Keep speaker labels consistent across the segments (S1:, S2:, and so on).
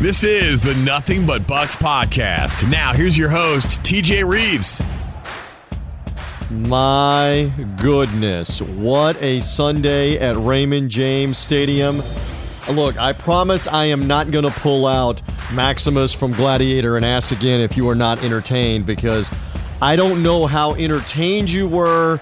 S1: This is the Nothing But Bucs podcast. Now, here's your host, TJ Rives.
S2: My goodness, what a Sunday at Raymond James Stadium. Look, I promise I am not going to pull out Maximus from Gladiator and ask again if you are not entertained because I don't know how entertained you were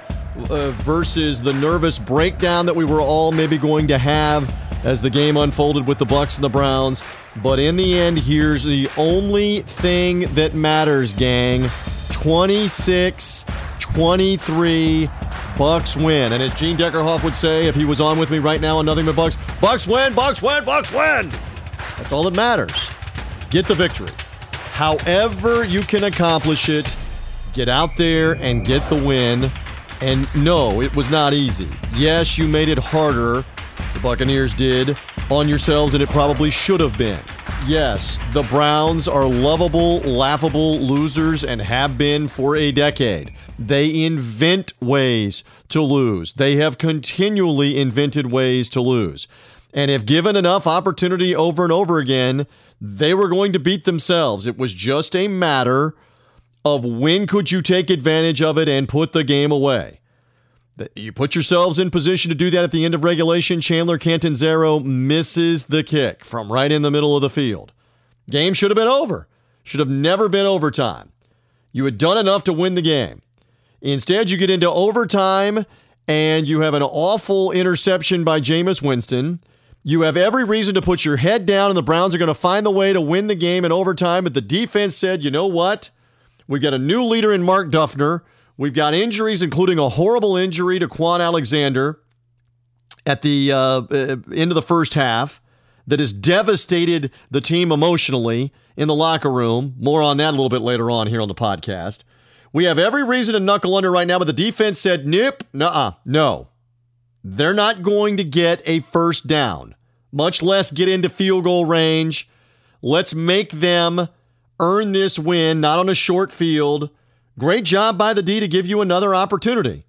S2: uh, versus the nervous breakdown that we were all maybe going to have as the game unfolded with the Bucks and the Browns. But in the end, here's the only thing that matters, gang. 26 23 Bucks win. And as Gene Deckerhoff would say if he was on with me right now on Nothing But Bucs, Bucks win, Bucks win, Bucks win. That's all that matters. Get the victory. However you can accomplish it, get out there and get the win. And no, it was not easy. Yes, you made it harder the Buccaneers did on yourselves, and it probably should have been. Yes, the Browns are lovable, laughable losers and have been for a decade. They invent ways to lose. They have continually invented ways to lose. And if given enough opportunity over and over again, they were going to beat themselves. It was just a matter of when could you take advantage of it and put the game away. You put yourselves in position to do that at the end of regulation. Chandler Catanzaro misses the kick from right in the middle of the field. Game should have been over. Should have never been overtime. You had done enough to win the game. Instead, you get into overtime and you have an awful interception by Jameis Winston. You have every reason to put your head down, and the Browns are going to find the way to win the game in overtime. But the defense said, you know what? We've got a new leader in Mark Duffner. We've got injuries, including a horrible injury to Kwon Alexander at the uh, uh, end of the first half that has devastated the team emotionally in the locker room. More on that a little bit later on here on the podcast. We have every reason to knuckle under right now, but the defense said, nope, nuh no. They're not going to get a first down, much less get into field goal range. Let's make them earn this win, not on a short field Great job by the D to give you another opportunity.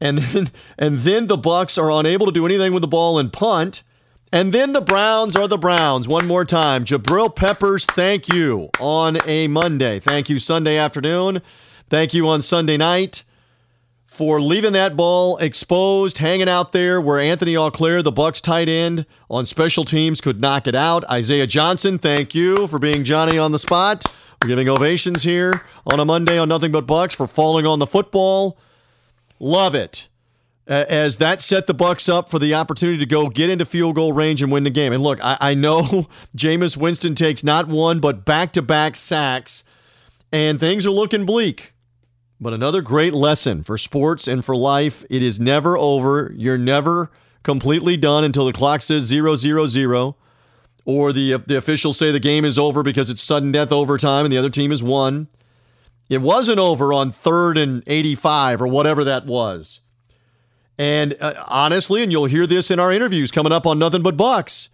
S2: And then and then the Bucks are unable to do anything with the ball and punt. And then the Browns are the Browns. One more time. Jabril Peppers, thank you on a Monday. Thank you Sunday afternoon. Thank you on Sunday night for leaving that ball exposed, hanging out there where Anthony Auclair, the Bucks tight end on special teams, could knock it out. Isaiah Johnson, thank you for being Johnny on the spot. We're giving ovations here on a Monday on Nothing But Bucs for falling on the football. Love it. As that set the Bucks up for the opportunity to go get into field goal range and win the game. And look, I, I know Jameis Winston takes not one but back-to-back sacks, and things are looking bleak. But another great lesson for sports and for life. It is never over. You're never completely done until the clock says zero zero zero or the the officials say the game is over because it's sudden death overtime and the other team has won. It wasn't over on third and 85 or whatever that was. And uh, honestly, and you'll hear this in our interviews coming up on Nothing But Bucs,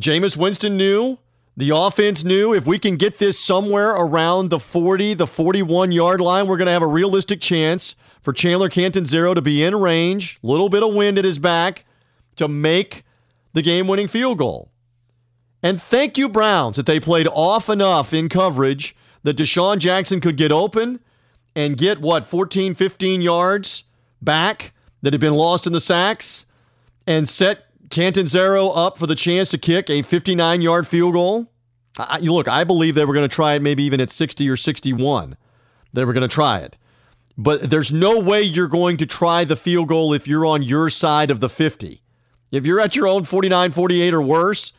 S2: Jameis Winston knew, the offense knew if we can get this somewhere around the 40, the 41 yard line, we're going to have a realistic chance for Chandler Catanzaro to be in range, little bit of wind at his back to make the game winning field goal. And thank you, Browns, that they played off enough in coverage that DeSean Jackson could get open and get what, 14, 15 yards back that had been lost in the sacks and set Catanzaro up for the chance to kick a 59 yard field goal. I, look, I believe they were going to try it maybe even at 60 or 61. They were going to try it. But there's no way you're going to try the field goal if you're on your side of the 50. If you're at your own 49, 48 or worse,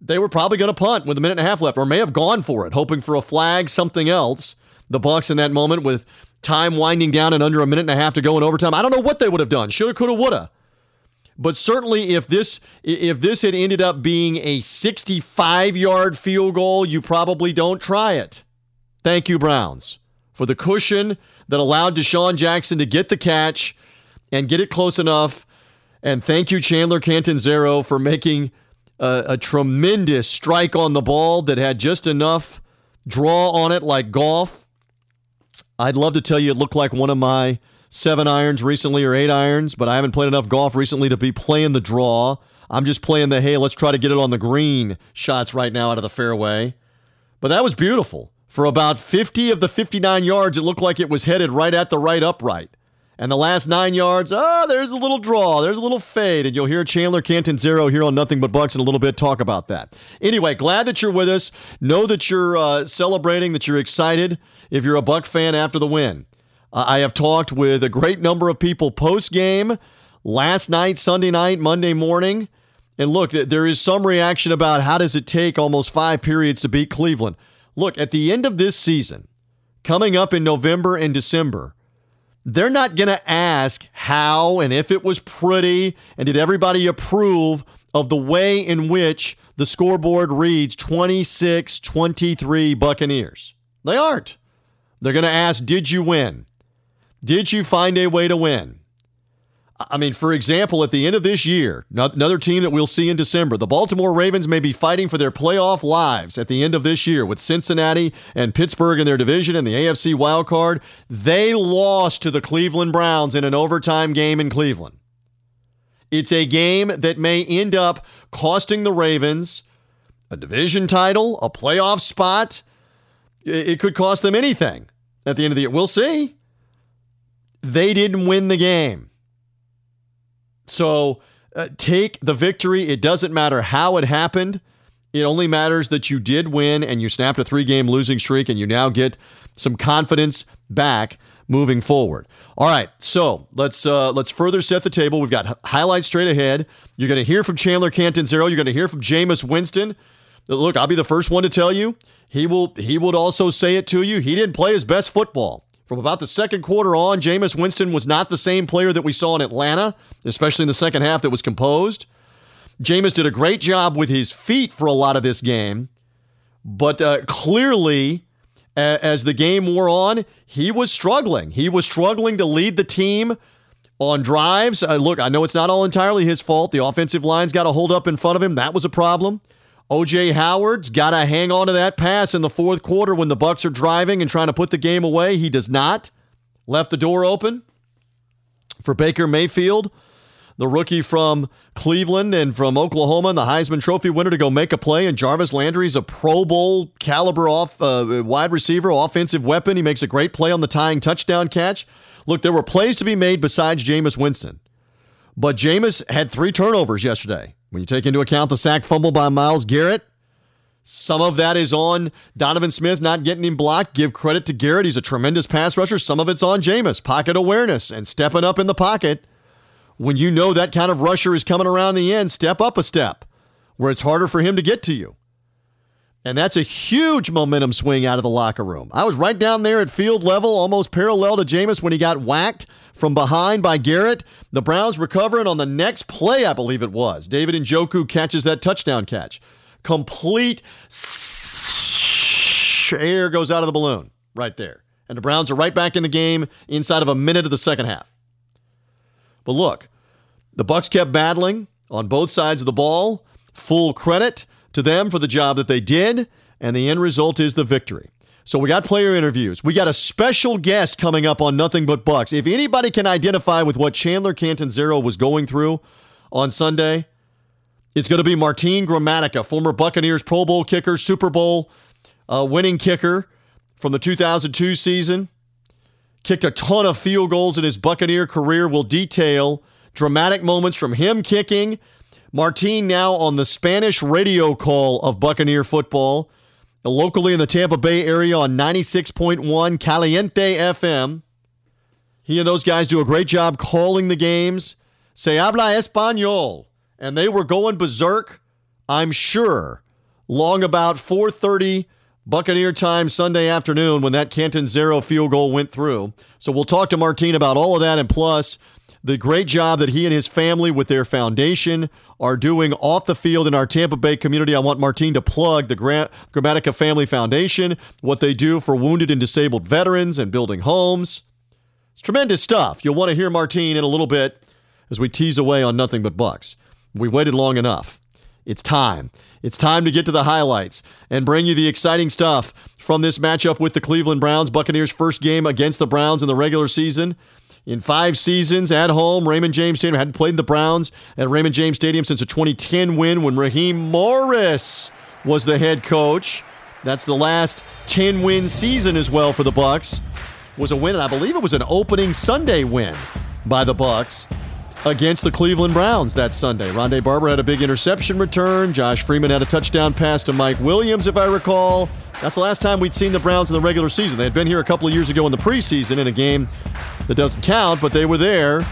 S2: they were probably going to punt with a minute and a half left, or may have gone for it, hoping for a flag, something else. The Bucks in that moment with time winding down and under a minute and a half to go in overtime. I don't know what they would have done. Shoulda, coulda, woulda. But certainly, if this if this had ended up being a 65 yard field goal, you probably don't try it. Thank you, Browns, for the cushion that allowed DeSean Jackson to get the catch and get it close enough. And thank you, Chandler Catanzaro, for making a, a tremendous strike on the ball that had just enough draw on it like golf. I'd love to tell you it looked like one of my seven irons recently or eight irons, but I haven't played enough golf recently to be playing the draw. I'm just playing the hey, let's try to get it on the green shots right now out of the fairway. But that was beautiful. For about 50 of the 59 yards, it looked like it was headed right at the right upright. And the last nine yards, oh, there's a little draw, there's a little fade, and you'll hear Chandler Catanzaro here on Nothing But Bucs in a little bit talk about that. Anyway, glad that you're with us. Know that you're uh, celebrating, that you're excited if you're a Buck fan after the win. Uh, I have talked with a great number of people post game, last night, Sunday night, Monday morning. And look, there is some reaction about how does it take almost five periods to beat Cleveland. Look, at the end of this season, coming up in November and December, they're not going to ask how and if it was pretty and did everybody approve of the way in which the scoreboard reads 26 23 Buccaneers. They aren't. They're going to ask, Did you win? Did you find a way to win? I mean, for example, at the end of this year, another team that we'll see in December, the Baltimore Ravens may be fighting for their playoff lives at the end of this year with Cincinnati and Pittsburgh in their division and the AFC wild card. They lost to the Cleveland Browns in an overtime game in Cleveland. It's a game that may end up costing the Ravens a division title, a playoff spot. It could cost them anything at the end of the year. We'll see. They didn't win the game. So uh, take the victory. It doesn't matter how it happened. It only matters that you did win and you snapped a three game losing streak and you now get some confidence back moving forward. All right, so let's uh, let's further set the table. We've got highlights straight ahead. You're going to hear from Chandler Catanzaro. You're going to hear from Jameis Winston. Look, I'll be the first one to tell you. He will he would also say it to you. He didn't play his best football. From about the second quarter on, Jameis Winston was not the same player that we saw in Atlanta, especially in the second half that was composed. Jameis did a great job with his feet for a lot of this game, but uh, clearly, a- as the game wore on, he was struggling. He was struggling to lead the team on drives. Uh, look, I know it's not all entirely his fault. The offensive line's got to hold up in front of him. That was a problem. OJ Howard's got to hang on to that pass in the fourth quarter when the Bucks are driving and trying to put the game away. He does not. Left the door open for Baker Mayfield, the rookie from Cleveland and from Oklahoma, and the Heisman Trophy winner to go make a play. And Jarvis Landry's a Pro Bowl caliber off uh, wide receiver, offensive weapon. He makes a great play on the tying touchdown catch. Look, there were plays to be made besides Jameis Winston, but Jameis had three turnovers yesterday. When you take into account the sack fumble by Myles Garrett, some of that is on Donovan Smith not getting him blocked. Give credit to Garrett. He's a tremendous pass rusher. Some of it's on Jameis, pocket awareness and stepping up in the pocket. When you know that kind of rusher is coming around the end, step up a step where it's harder for him to get to you. And that's a huge momentum swing out of the locker room. I was right down there at field level, almost parallel to Jameis when he got whacked from behind by Garrett. The Browns recovering on the next play, I believe it was. David and Njoku catches that touchdown catch. Complete air goes out of the balloon right there. And the Browns are right back in the game inside of a minute of the second half. But look, the Bucks kept battling on both sides of the ball. Full credit to them for the job that they did, and the end result is the victory. So we got player interviews. We got a special guest coming up on Nothing But Bucks. If anybody can identify with what Chandler Catanzaro was going through on Sunday, it's going to be Martin Gramatica, former Buccaneers Pro Bowl kicker, Super Bowl uh, winning kicker from the 2002 season. Kicked a ton of field goals in his Buccaneer career. We'll detail dramatic moments from him kicking Martin now on the Spanish radio call of Buccaneer football, locally in the Tampa Bay area on 96.1 Caliente FM. He and those guys do a great job calling the games. Se habla español. And they were going berserk, I'm sure, long about 4:30 Buccaneer time Sunday afternoon when that Catanzaro field goal went through. So we'll talk to Martin about all of that and plus the great job that he and his family with their foundation are doing off the field in our Tampa Bay community. I want Martine to plug the Gra- Gramatica Family Foundation, what they do for wounded and disabled veterans and building homes. It's tremendous stuff. You'll want to hear Martine in a little bit as we tease away on Nothing But Bucs. We waited long enough. It's time. It's time to get to the highlights and bring you the exciting stuff from this matchup with the Cleveland Browns. Buccaneers' first game against the Browns in the regular season. In five seasons at home. Raymond James Stadium hadn't played the Browns at Raymond James Stadium since a 2010 win when Raheem Morris was the head coach. That's the last 10 win season as well for the Bucks. Was a win, and I believe it was an opening Sunday win by the Bucks against the Cleveland Browns that Sunday. Rondé Barber had a big interception return. Josh Freeman had a touchdown pass to Mike Williams, if I recall. That's the last time we'd seen the Browns in the regular season. They had been here a couple of years ago in the preseason in a game that doesn't count, but they were there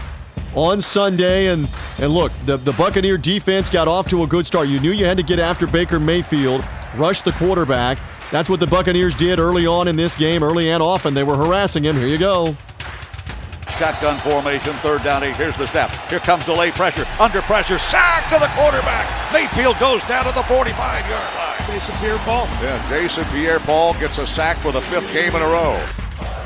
S2: on Sunday. And, and look, the, the Buccaneer defense got off to a good start. You knew you had to get after Baker Mayfield, rush the quarterback. That's what the Buccaneers did early on in this game, early and often. They were harassing him. Here you go.
S3: Shotgun formation, third down eight. Here's the snap. Here comes delay pressure. Under pressure. Sack to the quarterback. Mayfield goes down to the 45 yard line.
S4: Jason Pierre Paul.
S3: Yeah, Jason Pierre Paul gets a sack for the fifth game in a row.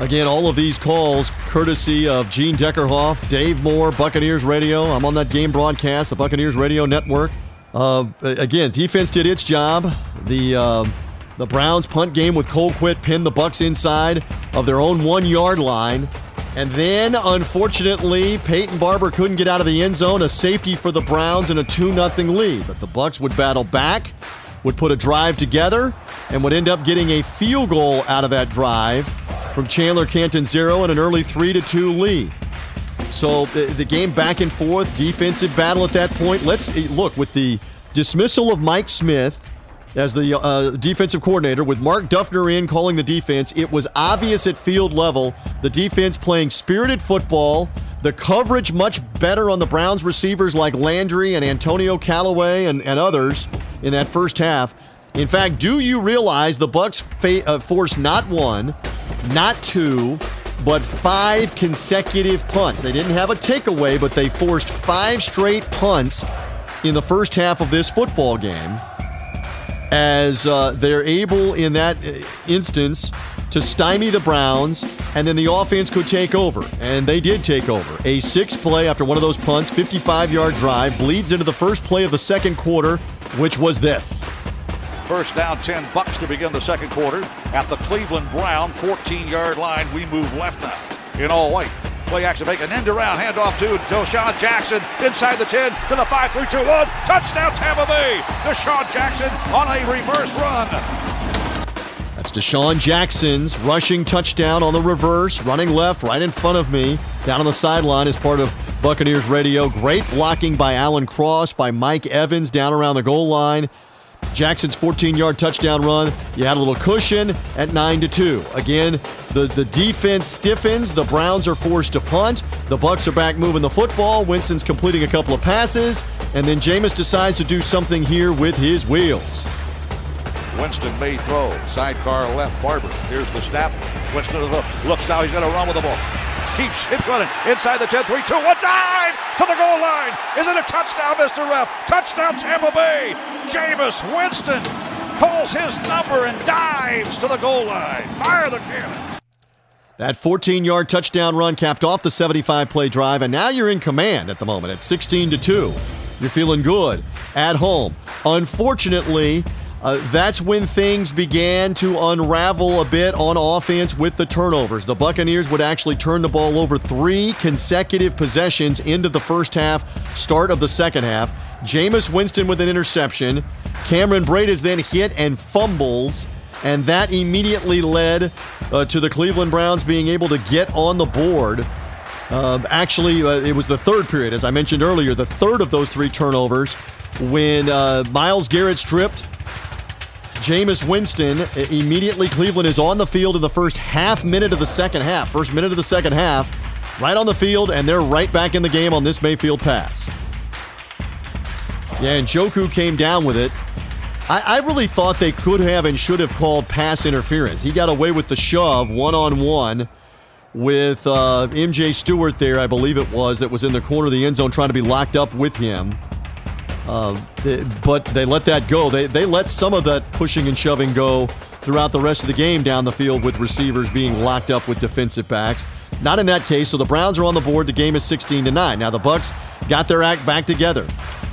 S2: Again, all of these calls courtesy of Gene Deckerhoff, Dave Moore, Buccaneers Radio. I'm on that game broadcast, the Buccaneers Radio Network. Uh, again, defense did its job. The uh, the Browns punt game with Colquitt pinned the Bucks inside of their own one yard line. And then, unfortunately, Peyton Barber couldn't get out of the end zone. A safety for the Browns and a 2 0 lead. But the Bucks would battle back, would put a drive together, and would end up getting a field goal out of that drive from Chandler Catanzaro and an early 3 to 2 lead. So the, the game back and forth, defensive battle at that point. Let's look with the dismissal of Mike Smith as the uh, defensive coordinator with Mark Duffner in calling the defense. It was obvious at field level the defense playing spirited football. The coverage much better on the Browns receivers like Landry and Antonio Callaway and, and others in that first half. In fact, do you realize the Bucks fa- uh, forced not one, not two, but five consecutive punts? They didn't have a takeaway, but they forced five straight punts in the first half of this football game as uh, they're able in that uh, instance to stymie the Browns, and then the offense could take over. And they did take over. A six play after one of those punts, 55 yard drive, bleeds into the first play of the second quarter, which was this.
S3: First down, 10 bucks to begin the second quarter. At the Cleveland Brown 14 yard line, we move left now in all white. Play action, make an end around, handoff to DeSean Jackson inside the 10 to the 5 3 2 1. Touchdown, Tampa Bay. DeSean Jackson on a reverse run.
S2: That's DeSean Jackson's rushing touchdown on the reverse, running left right in front of me, down on the sideline as part of Buccaneers radio. Great blocking by Alan Cross, by Mike Evans down around the goal line. Jackson's 14-yard touchdown run. You had a little cushion at 9 to 2. Again, the, the defense stiffens. The Browns are forced to punt. The Bucks are back moving the football. Winston's completing a couple of passes, and then Jameis decides to do something here with his wheels.
S3: Winston may throw. Sidecar left, Barber. Here's the snap. Winston looks now. He's going to run with the ball keeps it running inside the 10 3 2 1 dive to the goal line. Is it a touchdown, Mr. Ref? Touchdown, Tampa Bay. Jameis Winston calls his number and dives to the goal line. Fire the cannon.
S2: That 14 yard touchdown run capped off the 75 play drive, and now you're in command at the moment at 16 to 2. You're feeling good at home. Unfortunately, uh, that's when things began to unravel a bit on offense with the turnovers. The Buccaneers would actually turn the ball over three consecutive possessions into the first half, start of the second half. Jameis Winston with an interception. Cameron Brate is then hit and fumbles. And that immediately led uh, to the Cleveland Browns being able to get on the board. Uh, actually, it was the third period, as I mentioned earlier, the third of those three turnovers when uh, Myles Garrett stripped Jameis Winston. Immediately, Cleveland is on the field in the first half minute of the second half. First minute of the second half, right on the field, and they're right back in the game on this Mayfield pass. Yeah, Njoku came down with it. I, I really thought they could have and should have called pass interference. He got away with the shove one on one with uh, MJ Stewart there, I believe it was, that was in the corner of the end zone trying to be locked up with him. Uh, but they let that go. They, they let some of that pushing and shoving go throughout the rest of the game down the field with receivers being locked up with defensive backs. Not in that case. So the Browns are on the board. The game is 16 to 9. Now the Bucks got their act back together.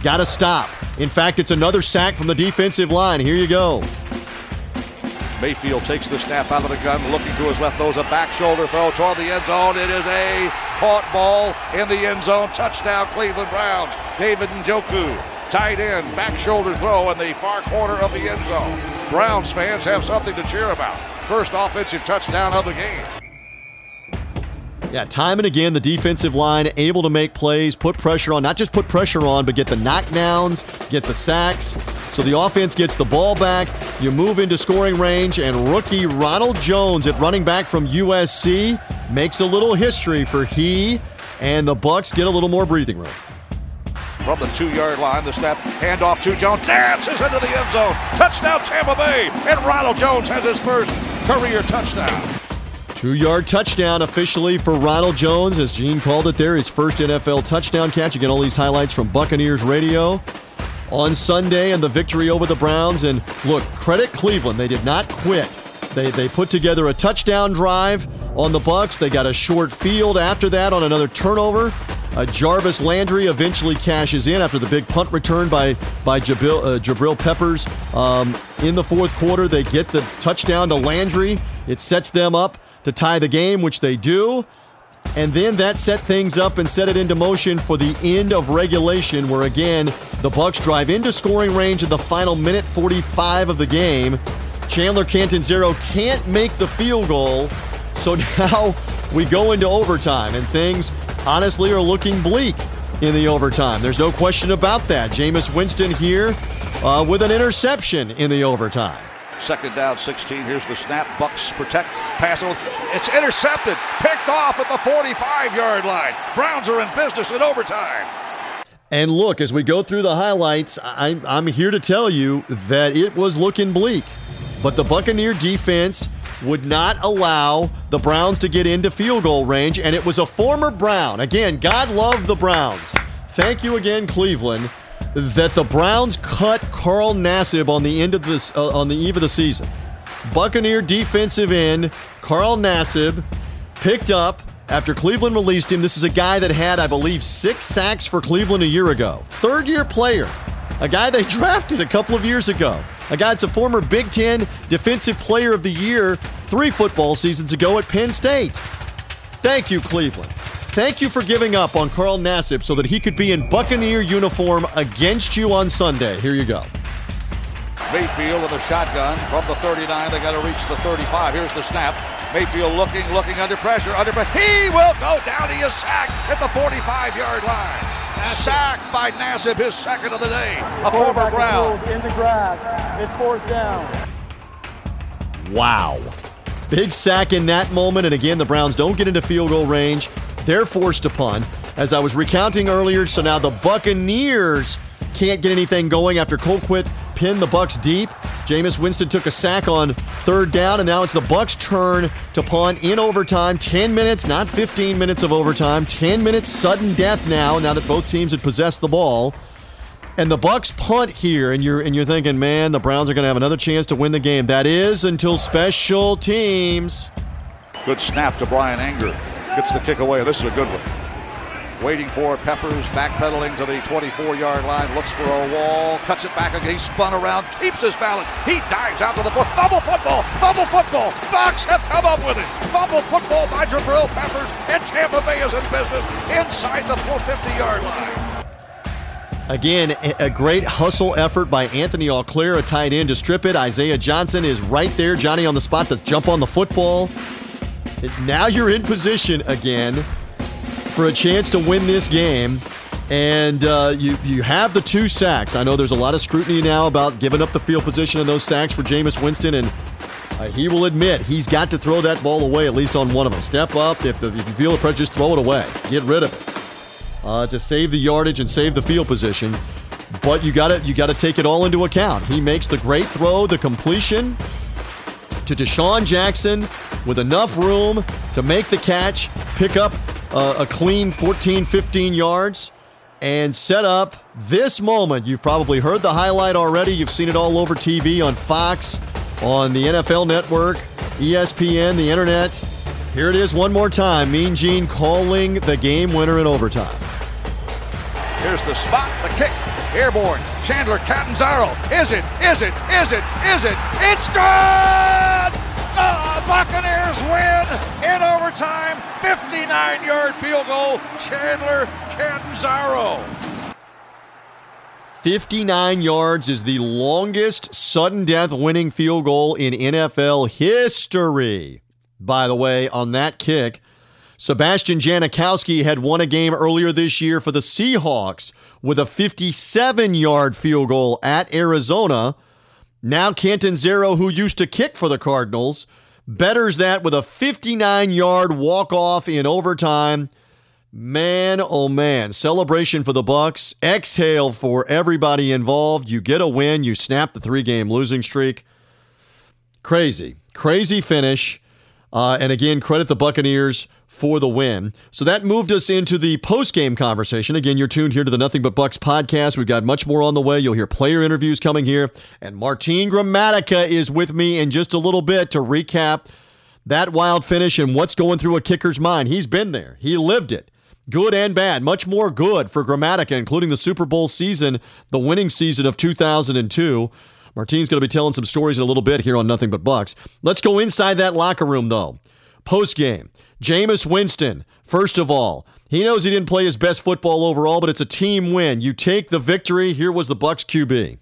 S2: Got to stop. In fact, it's another sack from the defensive line. Here you go.
S3: Mayfield takes the snap out of the gun, looking to his left, throws a back shoulder throw toward the end zone. It is a caught ball in the end zone. Touchdown, Cleveland Browns. David Njoku, tight end, back shoulder throw in the far corner of the end zone. Browns fans have something to cheer about. First offensive touchdown of the game.
S2: Yeah, time and again, the defensive line able to make plays, put pressure on, not just put pressure on, but get the knockdowns, get the sacks. So the offense gets the ball back. You move into scoring range, and rookie Ronald Jones at running back from USC makes a little history for he and the Bucks get a little more breathing room.
S3: From the two-yard line, the snap, handoff to Jones, dances into the end zone. Touchdown, Tampa Bay, and Ronald Jones has his first career touchdown.
S2: Two yard touchdown officially for Ronald Jones, as Gene called it there, his first NFL touchdown catch. You get all these highlights from Buccaneers Radio on Sunday and the victory over the Browns. And look, credit Cleveland. They did not quit. They, they put together a touchdown drive on the Bucks. They got a short field after that on another turnover. Uh, Jarvis Landry eventually cashes in after the big punt return by by Jabril, uh, Jabril Peppers um, in the fourth quarter. They get the touchdown to Landry. It sets them up to tie the game, which they do. And then that set things up and set it into motion for the end of regulation, where again the Bucks drive into scoring range in the final minute 45 of the game. Chandler Catanzaro can't make the field goal, so now we go into overtime, and things honestly are looking bleak in the overtime. There's no question about that. Jameis Winston here uh, with an interception in the overtime.
S3: Second down, 16. Here's the snap. Bucks protect. Pass. It's intercepted. Picked off at the 45 yard line. Browns are in business in overtime.
S2: And look, as we go through the highlights, I'm, I'm here to tell you that it was looking bleak. But the Buccaneer defense would not allow the Browns to get into field goal range, and it was a former Brown. Again, God love the Browns. Thank you again, Cleveland that the Browns cut Carl Nassib on the end of this uh, on the eve of the season. Buccaneer defensive end Carl Nassib picked up after Cleveland released him. This is a guy that had, I believe, six sacks for Cleveland a year ago. Third year player, a guy they drafted a couple of years ago. A guy that's a former Big Ten Defensive Player of the Year three football seasons ago at Penn State. Thank you, Cleveland. Thank you for giving up on Carl Nassib so that he could be in Buccaneer uniform against you on Sunday. Here you go.
S3: Mayfield with a shotgun from the 39. They got to reach the 35. Here's the snap. Mayfield looking, looking under pressure, under pressure. He will go down. He is sacked at the 45 yard line. Sacked by Nassib, his second of the day. A former Brown.
S4: In the grass. It's fourth down.
S2: Wow. Big sack in that moment. And again, the Browns don't get into field goal range. They're forced to punt. As I was recounting earlier, so now the Buccaneers can't get anything going after Colquitt pinned the Bucks deep. Jameis Winston took a sack on third down, and now it's the Bucks' turn to punt in overtime. 10 minutes, not 15 minutes of overtime. 10 minutes sudden death now, now that both teams had possessed the ball. And the Bucks punt here, and you're and you're thinking, man, the Browns are going to have another chance to win the game. That is until special teams.
S3: Good snap to Bryan Anger. Gets the kick away. This is a good one. Waiting for Peppers, backpedaling to the 24 yard line, looks for a wall, cuts it back again. He spun around, keeps his balance. He dives out to the fourth, Fumble football, fumble football. Bucks have come up with it. Fumble football by Jabril Peppers, and Tampa Bay is in business inside the 450 yard line.
S2: Again, a great hustle effort by Anthony Auclair, a tight end to strip it. Isaiah Johnson is right there, Johnny on the spot to jump on the football. Now you're in position again for a chance to win this game. And uh, you you have the two sacks. I know there's a lot of scrutiny now about giving up the field position in those sacks for Jameis Winston, and uh, he will admit he's got to throw that ball away at least on one of them. Step up if, the, if you feel the pressure, just throw it away. Get rid of it uh, to save the yardage and save the field position. But you got you got to take it all into account. He makes the great throw, the completion to DeSean Jackson with enough room to make the catch, pick up uh, a clean 14, 15 yards, and set up this moment. You've probably heard the highlight already. You've seen it all over TV on Fox, on the NFL Network, ESPN, the internet. Here it is one more time. Mean Gene calling the game winner in overtime.
S3: Here's the spot, the kick, airborne. Chandler Catanzaro. Is it? Is it? Is it? Is it? It's good! Oh, Buccaneers win in overtime. 59 yard field goal. Chandler Catanzaro.
S2: 59 yards is the longest sudden death winning field goal in NFL history. By the way, on that kick, Sebastian Janikowski had won a game earlier this year for the Seahawks with a 57 yard field goal at Arizona. Now, Catanzaro, who used to kick for the Cardinals, betters that with a 59 yard walk off in overtime. Man, oh man, celebration for the Bucks. Exhale for everybody involved. You get a win, you snap the three-game losing streak. Crazy, crazy finish. Uh, and again, credit the Buccaneers for the win. So that moved us into the post-game conversation. Again, you're tuned here to the Nothing But Bucs podcast. We've got much more on the way. You'll hear player interviews coming here, and Martine Gramatica is with me in just a little bit to recap that wild finish and what's going through a kicker's mind. He's been there. He lived it good and bad. Much more good for Gramatica, including the Super Bowl season, the winning season of 2002. Martin's going to be telling some stories in a little bit here on Nothing But Bucs. Let's go inside that locker room, though. Post game, Jameis Winston, first of all, he knows he didn't play his best football overall, but it's a team win. You take the victory. Here was the Bucks QB.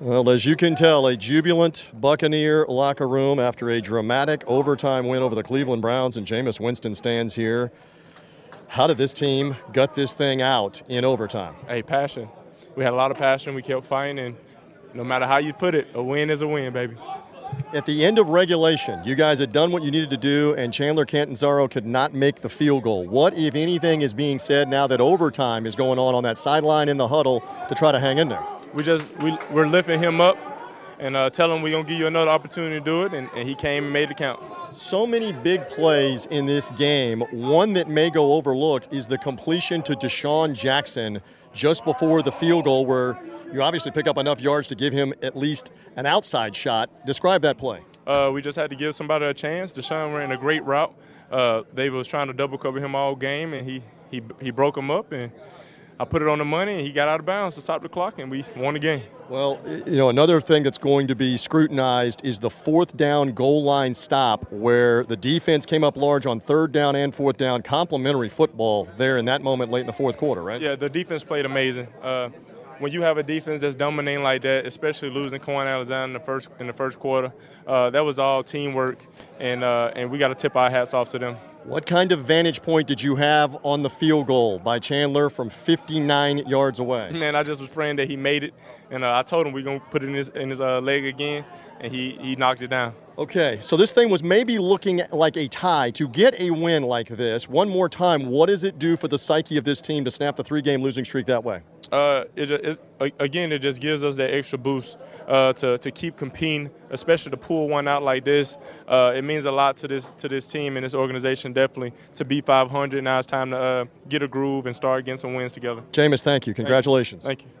S2: Well, as you can tell, a jubilant Buccaneer locker room after a dramatic overtime win over the Cleveland Browns, and Jameis Winston stands here. How did this team gut this thing out in overtime?
S5: Hey, passion. We had a lot of passion. We kept fighting, and no matter how you put it, a win is a win, baby.
S2: At the end of regulation, you guys had done what you needed to do, and Chandler Catanzaro could not make the field goal. What, if anything, is being said now that overtime is going on on that sideline in the huddle to try to hang in there?
S5: we just we we're lifting him up and uh, tell him we're gonna give you another opportunity to do it, and, and he came and made it count.
S2: So many big plays in this game. One that may go overlooked is the completion to DeSean Jackson just before the field goal, where you obviously pick up enough yards to give him at least an outside shot. Describe that play.
S5: Uh, we just had to give somebody a chance. DeSean ran a great route. Uh, they was trying to double cover him all game, and he he he broke him up and I put it on the money, and he got out of bounds to stop the clock, and we won the game.
S2: Well, you know, another thing that's going to be scrutinized is the fourth down goal line stop, where the defense came up large on third down and fourth down. Complimentary football there in that moment late in the fourth quarter, right?
S5: Yeah, the defense played amazing. Uh, when you have a defense that's dominating like that, especially losing Kwon Alexander in the first in the first quarter, uh, that was all teamwork, and uh, and we got to tip our hats off to them.
S2: What kind of vantage point did you have on the field goal by Chandler from 59 yards away?
S5: Man, I just was praying that he made it, and uh, I told him we're gonna put it in his in his uh, leg again, and he he knocked it down.
S2: Okay, so this thing was maybe looking like a tie. To get a win like this, one more time, what does it do for the psyche of this team to snap the three-game losing streak that way?
S5: Uh, it, it, again, it just gives us that extra boost uh, to, to keep competing, especially to pull one out like this. Uh, it means a lot to this to this team and this organization, definitely, to be 500. Now it's time to uh, get a groove and start getting some wins together.
S2: Jameis, thank you. Congratulations.
S5: Thank you. Thank you.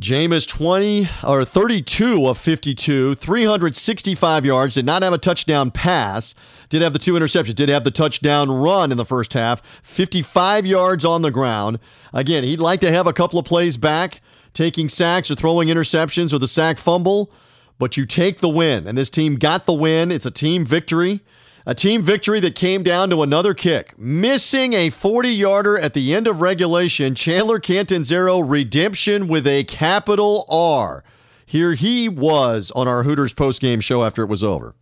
S2: Jameis 20 or 32 of 52, 365 yards, did not have a touchdown pass, did have the two interceptions, did have the touchdown run in the first half, 55 yards on the ground. Again, he'd like to have a couple of plays back, taking sacks or throwing interceptions or the sack fumble, but you take the win, and this team got the win. It's a team victory. A team victory that came down to another kick. Missing a 40 yarder at the end of regulation, Chandler Catanzaro redemption with a capital R. Here he was on our Hooters postgame show after it was over.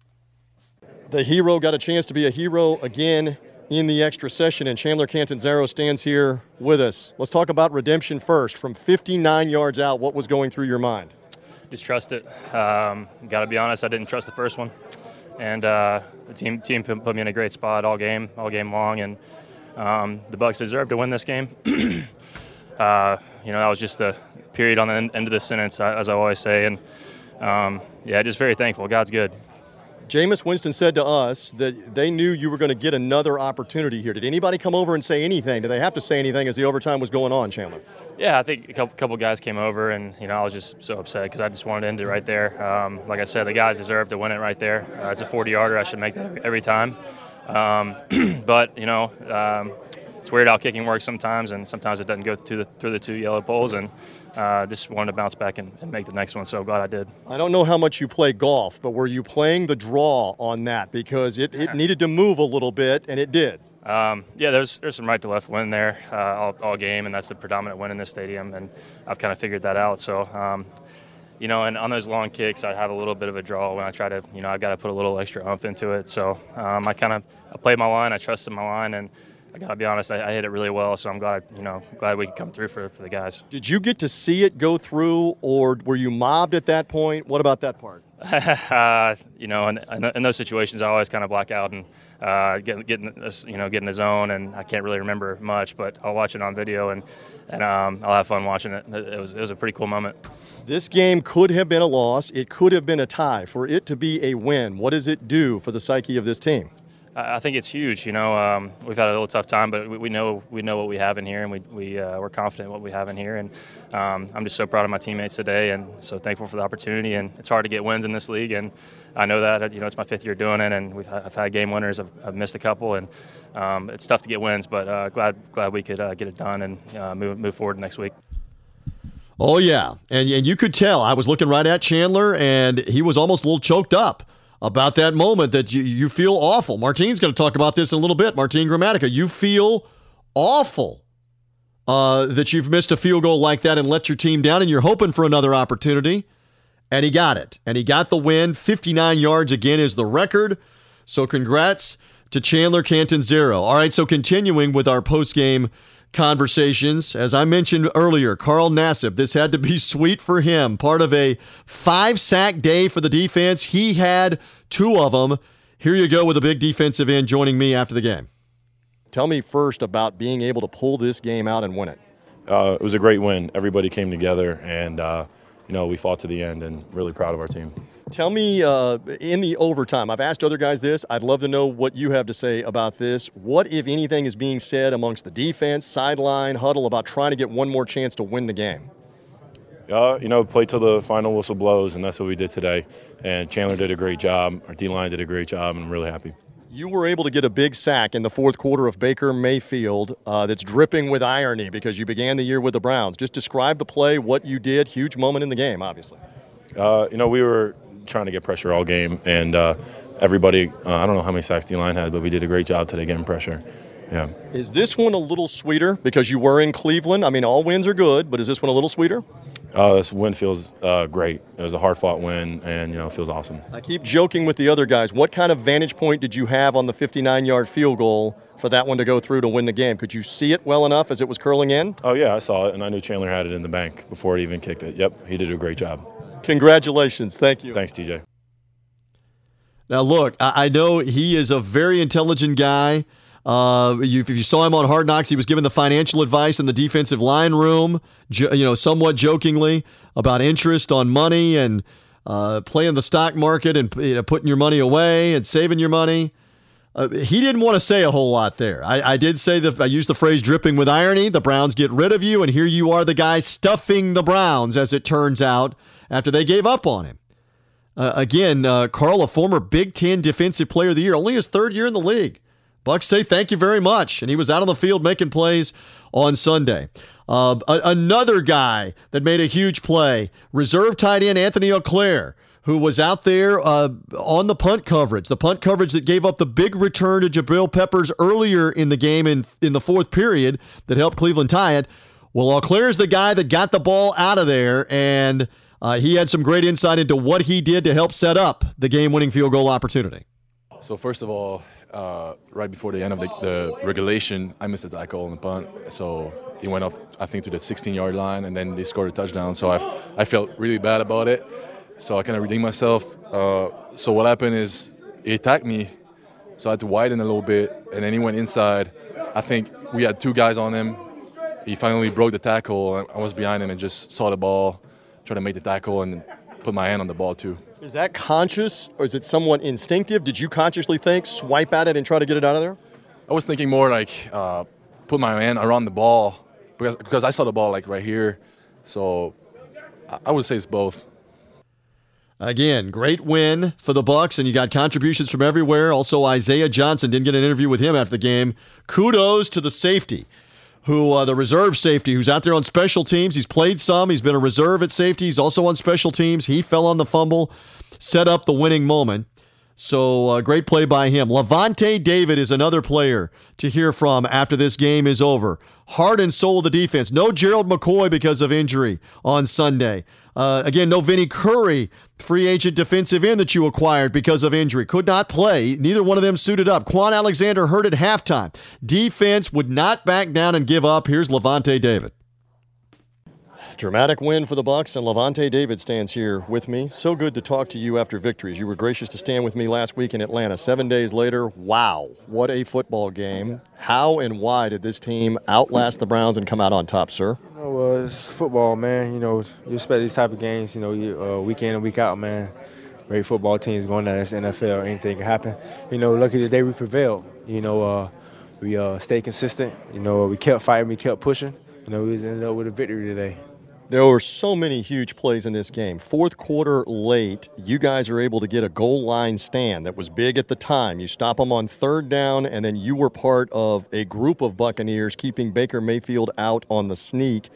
S2: The hero got a chance to be a hero again in the extra session, and Chandler Catanzaro stands here with us. Let's talk about redemption first. From 59 yards out, what was going through your mind?
S6: Just trust it. Um, Got to be honest, I didn't trust the first one and uh, the team team put me in a great spot all game, all game long, and um, the Bucks deserve to win this game. uh, you know, that was just the period on the end, of the sentence, uh, as I always say, and um, yeah, just very thankful. God's good.
S2: Jameis Winston said to us that they knew you were going to get another opportunity here. Did anybody come over and say anything? Did they have to say anything as the overtime was going on, Chandler?
S6: Yeah, I think a couple, guys came over, and you know I was just so upset because I just wanted to end it right there. Um, like I said, the guys deserve to win it right there. Uh, it's a 40-yarder. I should make that every time. Um, but you know, um, it's weird how kicking works sometimes, and sometimes it doesn't go through the, through the two yellow poles. And uh, just wanted to bounce back and, and, make the next one. So glad I did.
S2: I don't know how much you play golf, but were you playing the draw on that because it, it needed to move a little bit, and it did.
S6: Um, yeah, there's there's some right to left wind there uh, all, all, game, and that's the predominant wind in this stadium, and I've kind of figured that out. So, um, you know, and on those long kicks, I have a little bit of a draw when I try to, you know, I've got to put a little extra umph into it. So um, I kind of I played my line, I trusted my line, and I gotta be honest, I, I, hit it really well, so I'm glad you know glad we could come through for, for the guys.
S2: Did you get to see it go through, or were you mobbed at that point? What about that part?
S6: uh, you know, in, in, those situations, I always kind of black out and uh, get, get in you know get in the zone, and I can't really remember much, but I'll watch it on video and and um, I'll have fun watching it. It was it was a pretty cool moment.
S2: This game could have been a loss. It could have been a tie. For it to be a win, what does it do for the psyche of this team?
S6: I think it's huge. You know, um, we've had a little tough time, but we, we, know we know what we have in here, and we we uh, we're confident what we have in here. And um, I'm just so proud of my teammates today, and so thankful for the opportunity. And it's hard to get wins in this league, and I know that. You know, it's my fifth year doing it, and we've I've had game winners. I've, I've missed a couple, and um, it's tough to get wins. But uh, glad glad we could uh, get it done and uh, move move forward next week.
S2: Oh yeah, and and you could tell I was looking right at Chandler, and he was almost a little choked up about that moment that you, you feel awful. Martine's going to talk about this in a little bit. Martine Gramatica, you feel awful uh, that you've missed a field goal like that and let your team down, and you're hoping for another opportunity. And he got it. And he got the win. 59 yards again is the record. So congrats to Chandler Catanzaro. All right, so continuing with our post game conversations. As I mentioned earlier, Carl Nassib, this had to be sweet for him. Part of a five sack day for the defense. He had two of them. Here you go with a big defensive end joining me after the game. Tell me first about being able to pull this game out and win it.
S7: Uh, it was a great win. Everybody came together, and uh, you know we fought to the end, and really proud of our team.
S2: Tell me uh, in the overtime, I've asked other guys this. I'd love to know what you have to say about this. What, if anything, is being said amongst the defense, sideline, huddle about trying to get one more chance to win the game?
S7: Uh, you know, play till the final whistle blows, and that's what we did today. And Chandler did a great job. Our D line did a great job, and I'm really happy.
S2: You were able to get a big sack in the fourth quarter of Baker Mayfield uh, that's dripping with irony because you began the year with the Browns. Just describe the play, what you did. Huge moment in the game, obviously.
S7: Uh, you know, we were trying to get pressure all game, and uh, everybody. Uh, I don't know how many sacks D line had, but we did a great job today getting pressure. Yeah.
S2: Is this one a little sweeter because you were in Cleveland? I mean, all wins are good, but is this one a little sweeter?
S7: Uh, this win feels uh, great. It was a hard fought win, and you know, it feels awesome.
S2: I keep joking with the other guys. What kind of vantage point did you have on the 59 yard field goal for that one to go through to win the game? Could you see it well enough as it was curling in?
S7: Oh yeah, I saw it, and I knew Chandler had it in the bank before it even kicked it. Yep, he did a great job.
S2: Congratulations. Thank you.
S7: Thanks, TJ.
S2: Now, look, I know he is a very intelligent guy. Uh, you, if you saw him on Hard Knocks, he was given the financial advice in the defensive line room, you know, somewhat jokingly about interest on money and uh, playing the stock market and you know, putting your money away and saving your money. Uh, he didn't want to say a whole lot there. I, I did say that I used the phrase dripping with irony. The Browns get rid of you, and here you are, the guy stuffing the Browns, as it turns out, after they gave up on him. Uh, again, uh, Carl, a former Big Ten Defensive Player of the Year, only his third year in the league. Bucks say thank you very much, and he was out on the field making plays on Sunday. Uh, a- another guy that made a huge play, reserve tight end Anthony Auclair, who was out there uh, on the punt coverage, the punt coverage that gave up the big return to Jabril Peppers earlier in the game in in the fourth period that helped Cleveland tie it. Well, Auclair's the guy that got the ball out of there and – uh, he had some great insight into what he did to help set up the game winning field goal opportunity.
S8: So, first of all, uh, right before the end of the, the, regulation, I missed a tackle on the punt. So, he went off, I think, to the 16 yard line, and then they scored a touchdown. So, I, I felt really bad about it. So, I kind of redeemed myself. Uh, so, what happened is he attacked me. So, I had to widen a little bit, and then he went inside. I think we had two guys on him. He finally broke the tackle. I was behind him and just saw the ball try to make the tackle and put my hand on the ball too.
S2: Is that conscious or is it somewhat instinctive? Did you consciously think, swipe at it and try to get it out of there?
S8: I was thinking more like uh, put my hand around the ball because because I saw the ball like right here. So I would say it's both.
S2: Again, great win for the Bucks, and you got contributions from everywhere. Also, Isaiah Johnson didn't get an interview with him after the game. Kudos to the safety, who uh, the reserve safety, who's out there on special teams. He's played some. He's been a reserve at safety. He's also on special teams. He fell on the fumble, set up the winning moment. So uh, great play by him. Lavonte David is another player to hear from after this game is over. Heart and soul of the defense. No Gerald McCoy because of injury on Sunday. Uh, again, no Vinny Curry, free agent defensive end that you acquired because of injury. Could not play. Neither one of them suited up. Kwon Alexander hurt at halftime. Defense would not back down and give up. Here's Lavonte David. Dramatic win for the Bucs, and Lavonte David stands here with me. So good to talk to you after victories. You were gracious to stand with me last week in Atlanta. Seven days later, wow, what a football game! How and why did this team outlast the Browns and come out on top, sir?
S9: You know, uh, football, man. You know, you expect these type of games. You know, you, uh, week in and week out, man. Great football teams going down this NFL. Anything can happen. You know, lucky today we prevailed. You know, uh, we uh, stayed consistent. You know, we kept fighting, we kept pushing. You know, we ended up with a victory today.
S2: There were so many huge plays in this game. Fourth quarter late, you guys are able to get a goal line stand that was big at the time. You stop them on third down, and then you were part of a group of Buccaneers keeping Baker Mayfield out on the sneak.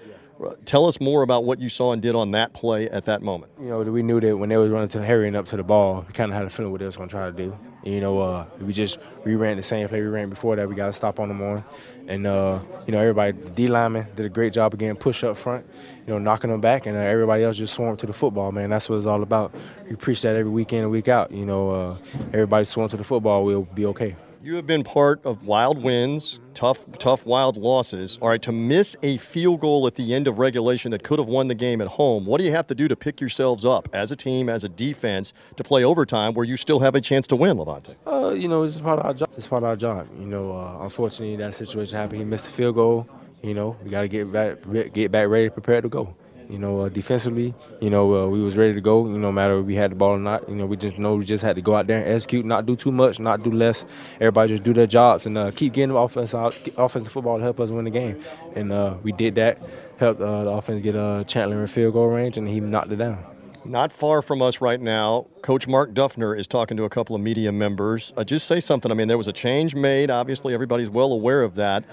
S2: Tell us more about what you saw and did on that play at that moment.
S9: You know, we knew that when they was running to hurrying up to the ball, we kind of had a feeling what they was going to try to do. You know, uh, we just we ran the same play we ran before that. We got to stop on them on, and uh, you know everybody D lineman did a great job again, push up front, you know, knocking them back, and uh, everybody else just swarmed to the football. Man, that's what it's all about. We preach that every weekend and week out. You know, uh, everybody swarm to the football, we'll be okay.
S2: You have been part of wild wins, tough, tough, wild losses. All right, to miss a field goal at the end of regulation that could have won the game at home, what do you have to do to pick yourselves up as a team, as a defense, to play overtime where you still have a chance to win, Lavonte?
S9: Uh, you know, it's part of our job. It's part of our job. You know, uh, unfortunately, that situation happened. He missed the field goal. You know, we got to get back, get back ready, prepared to go. You know, uh, defensively, you know, uh, we was ready to go. You know, no matter if we had the ball or not. You know, we just know we just had to go out there and execute, not do too much, not do less. Everybody just do their jobs and uh, keep getting offense out, offensive football to help us win the game. And uh, we did that. Helped uh, the offense get uh, Chandler in field goal range, and he knocked it down.
S2: Not far from us right now, Coach Mark Duffner is talking to a couple of media members. Just say something. I mean, there was a change made. Obviously, everybody's well aware of that.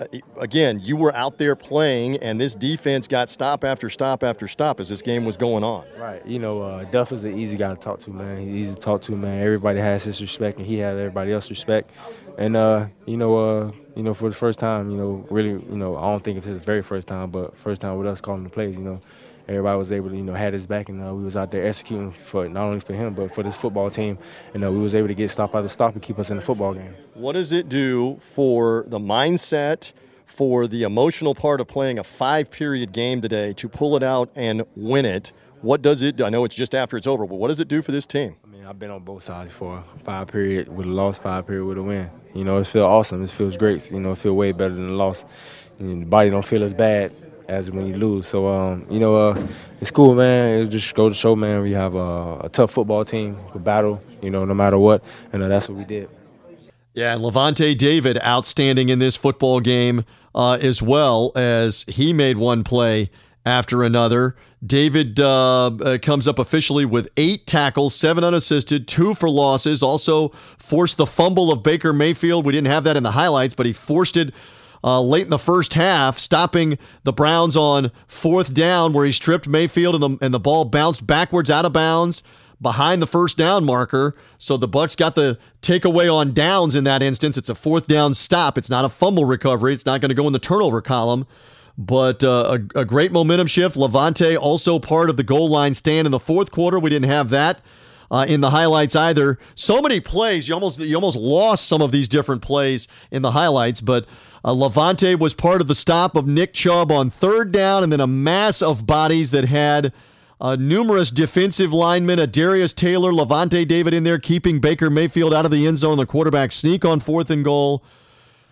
S2: Uh, again, you were out there playing, and this defense got stop after stop after stop as this game was going on.
S9: Right. You know, uh, Duff is an easy guy to talk to, man. He's easy to talk to, man. Everybody has his respect, and he has everybody else's respect. And uh, you know, uh, you know, for the first time, you know, really, you know, I don't think it's his very first time, but first time with us calling the plays, you know, everybody was able to, you know, had his back, and uh, we was out there executing for not only for him but for this football team, and uh, we was able to get stop the stop and keep us in the football game.
S2: What does it do for the mindset? For the emotional part of playing a five period game today to pull it out and win it, what does it do? I know it's just after it's over, but what does it do for this team?
S9: I mean, I've been on both sides for five period with a loss, five period with a win. You know, it feels awesome. It feels great. You know, it feels way better than a loss. And the body don't feel as bad as when you lose. So, um, you know, uh, it's cool, man. It just goes to show, man, we have a, a tough football team, we battle, you know, no matter what. And uh, that's what we did.
S2: Yeah, and Lavonte David outstanding in this football game uh, as well as he made one play after another. David uh, uh, comes up officially with eight tackles, seven unassisted, two for losses. Also forced the fumble of Baker Mayfield. We didn't have that in the highlights, but he forced it uh, late in the first half, stopping the Browns on fourth down, where he stripped Mayfield and the, and the ball bounced backwards out of bounds behind the first down marker. So the Bucs got the takeaway on downs in that instance. It's a fourth down stop. It's not a fumble recovery. It's not going to go in the turnover column. But uh, a, a, great momentum shift. Lavonte also part of the goal line stand in the fourth quarter. We didn't have that uh, in the highlights either. So many plays. You almost you almost lost some of these different plays in the highlights. But uh, Lavonte was part of the stop of Nick Chubb on third down, and then a mass of bodies that had – uh, numerous defensive linemen, a Darius Taylor, Lavonte David in there, keeping Baker Mayfield out of the end zone. The quarterback sneak on fourth and goal.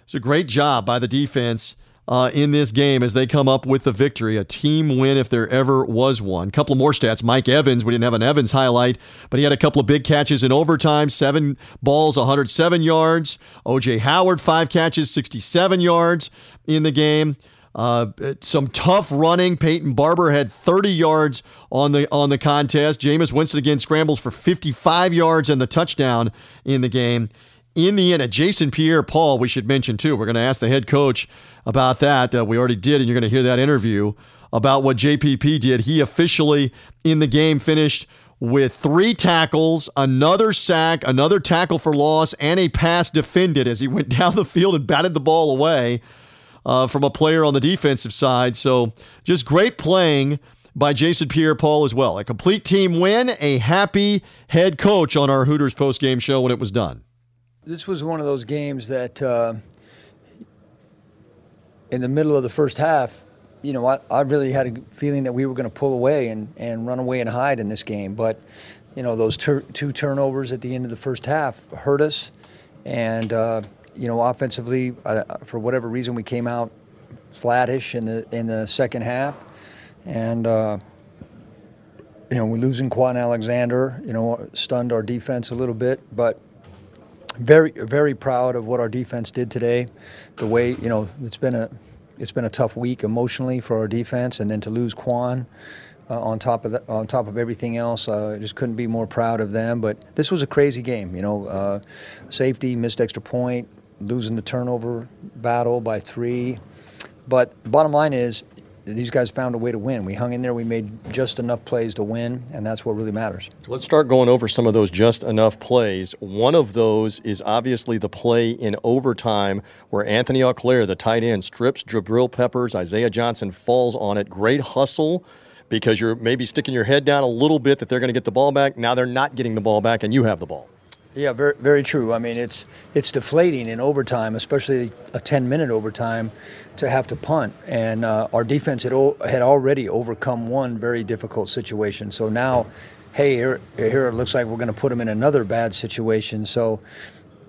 S2: It's a great job by the defense uh, in this game as they come up with the victory. A team win if there ever was one. A couple more stats. Mike Evans, we didn't have an Evans highlight, but he had a couple of big catches in overtime. Seven balls, 107 yards. OJ Howard, five catches, 67 yards in the game. Uh, some tough running. Peyton Barber had 30 yards on the on the contest. Jameis Winston again scrambles for 55 yards and the touchdown in the game. In the end, Jason Pierre Paul, we should mention too. We're going to ask the head coach about that. Uh, we already did, and you're going to hear that interview about what JPP did. He officially in the game finished with three tackles, another sack, another tackle for loss, and a pass defended as he went down the field and batted the ball away uh, from a player on the defensive side. So just great playing by Jason Pierre Paul as well. A complete team win, a happy head coach on our Hooters post game show when it was done.
S10: This was one of those games that uh, in the middle of the first half, you know, I, I really had a feeling that we were going to pull away and, and run away and hide in this game. But, you know, those two turnovers at the end of the first half hurt us. And, uh, you know, offensively, for whatever reason, we came out flattish in the in the second half, and uh, you know, we're losing Kwon Alexander. You know, stunned our defense a little bit, but very very proud of what our defense did today. The way you know, it's been a it's been a tough week emotionally for our defense, and then to lose Kwon. Uh, on top of the, on top of everything else. Uh, I just couldn't be more proud of them. But this was a crazy game. You know, uh, safety, missed extra point, losing the turnover battle by three. But bottom line is, these guys found a way to win. We hung in there. We made just enough plays to win, and that's what really matters.
S2: Let's start going over some of those just enough plays. One of those is obviously the play in overtime where Anthony Auclair, the tight end, strips Jabril Peppers. Isaiah Johnson falls on it. Great hustle because you're maybe sticking your head down a little bit that they're going to get the ball back. Now they're not getting the ball back, and you have the ball.
S10: Yeah, very very true. I mean, it's it's deflating in overtime, especially a 10 minute overtime, to have to punt. And uh, our defense had o- had already overcome one very difficult situation. So now, hey, here here it looks like we're going to put them in another bad situation. So,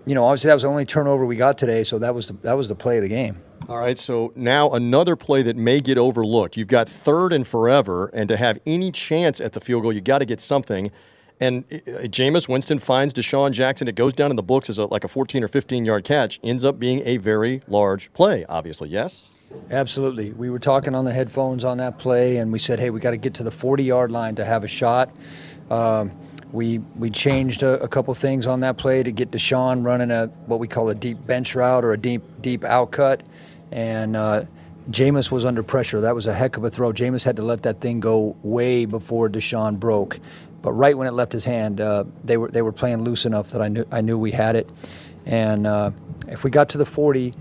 S10: you know, obviously that was the only turnover we got today. So that was the, that was the play of the game.
S2: All right, so now another play that may get overlooked. You've got third and forever, and to have any chance at the field goal, you got to get something. And uh, Jameis Winston finds DeSean Jackson. It goes down in the books as a, like a 14 or 15 yard catch. Ends up being a very large play, obviously. Yes?
S10: Absolutely. We were talking on the headphones on that play, and we said, hey, we got to get to the 40 yard line to have a shot. Um, we we changed a, a, couple things on that play to get DeSean running a what we call a deep bench route or a deep deep out cut, and uh, Jameis was under pressure. That was a heck of a throw. Jameis had to let that thing go way before DeSean broke, but right when it left his hand, uh, they were they were playing loose enough that I knew I knew we had it. And uh, if we got to the 40,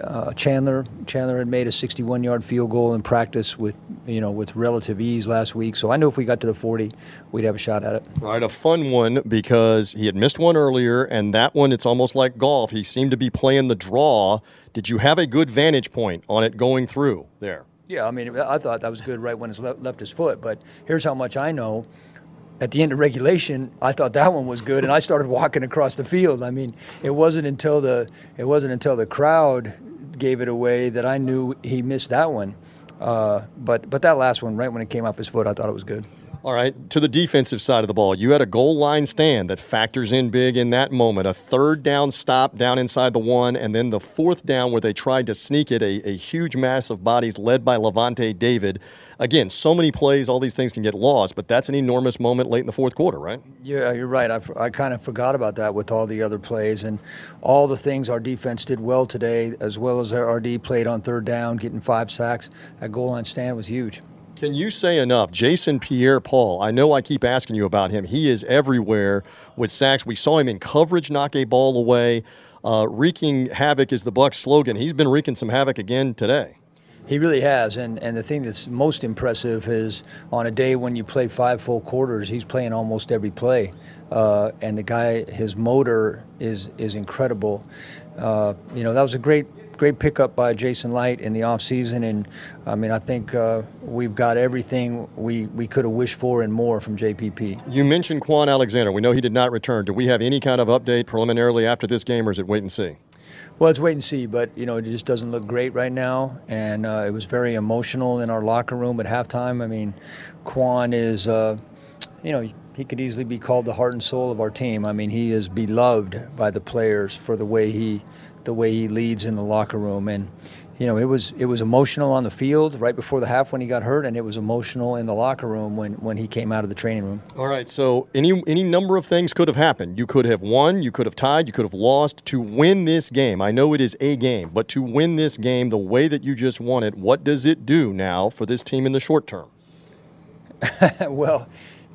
S10: uh, Chandler Chandler had made a 61-yard field goal in practice with you know with relative ease last week. So I knew if we got to the 40, we'd have a shot at it.
S2: Right, a fun one because he had missed one earlier, and that one it's almost like golf. He seemed to be playing the draw. Did you have a good vantage point on it going through there?
S10: Yeah, I mean, I thought that was good right when it left his foot. But here's how much I know at the end of regulation, I thought that one was good, and I started walking across the field. I mean, it wasn't until the it wasn't until the crowd gave it away that I knew he missed that one. Uh, but but that last one, right when it came off his foot, I thought it was good.
S2: All right, to the defensive side of the ball, you had a goal line stand that factors in big in that moment. A third down stop down inside the one, and then the fourth down where they tried to sneak it, a, a huge mass of bodies led by Lavonte David again, so many plays, all these things can get lost, but that's an enormous moment late in the fourth quarter, right?
S10: Yeah, you're right. I, I kind of forgot about that with all the other plays and all the things our defense did well today, as well as our RD played on third down, getting five sacks. That goal line stand was huge.
S2: Can you say enough? Jason Pierre Paul, I know I keep asking you about him. He is everywhere with sacks. We saw him in coverage knock a ball away. Uh, wreaking havoc is the Bucs slogan. He's been wreaking some havoc again today.
S10: He really has, and and the thing that's most impressive is on a day when you play five full quarters, he's playing almost every play, uh, and the guy, his motor is is incredible. Uh, you know that was a great great pickup by Jason Licht in the offseason, and I mean I think uh, we've got everything we we could have wished for and more from JPP.
S2: You mentioned Kwon Alexander. We know he did not return. Do we have any kind of update preliminarily after this game, or is it wait and see?
S10: Well, it's wait and see, but you know it just doesn't look great right now, and uh, it was very emotional in our locker room at halftime. I mean, Kwon is, uh, you know, he could easily be called the heart and soul of our team. I mean, he is beloved by the players for the way he, the way he leads in the locker room, and you know, it was it was emotional on the field right before the half when he got hurt, and it was emotional in the locker room when when he came out of the training room.
S2: All right, so any any number of things could have happened. You could have won, you could have tied, you could have lost to win this game. I know it is a game, but to win this game the way that you just won it, what does it do now for this team in the short term?
S10: well,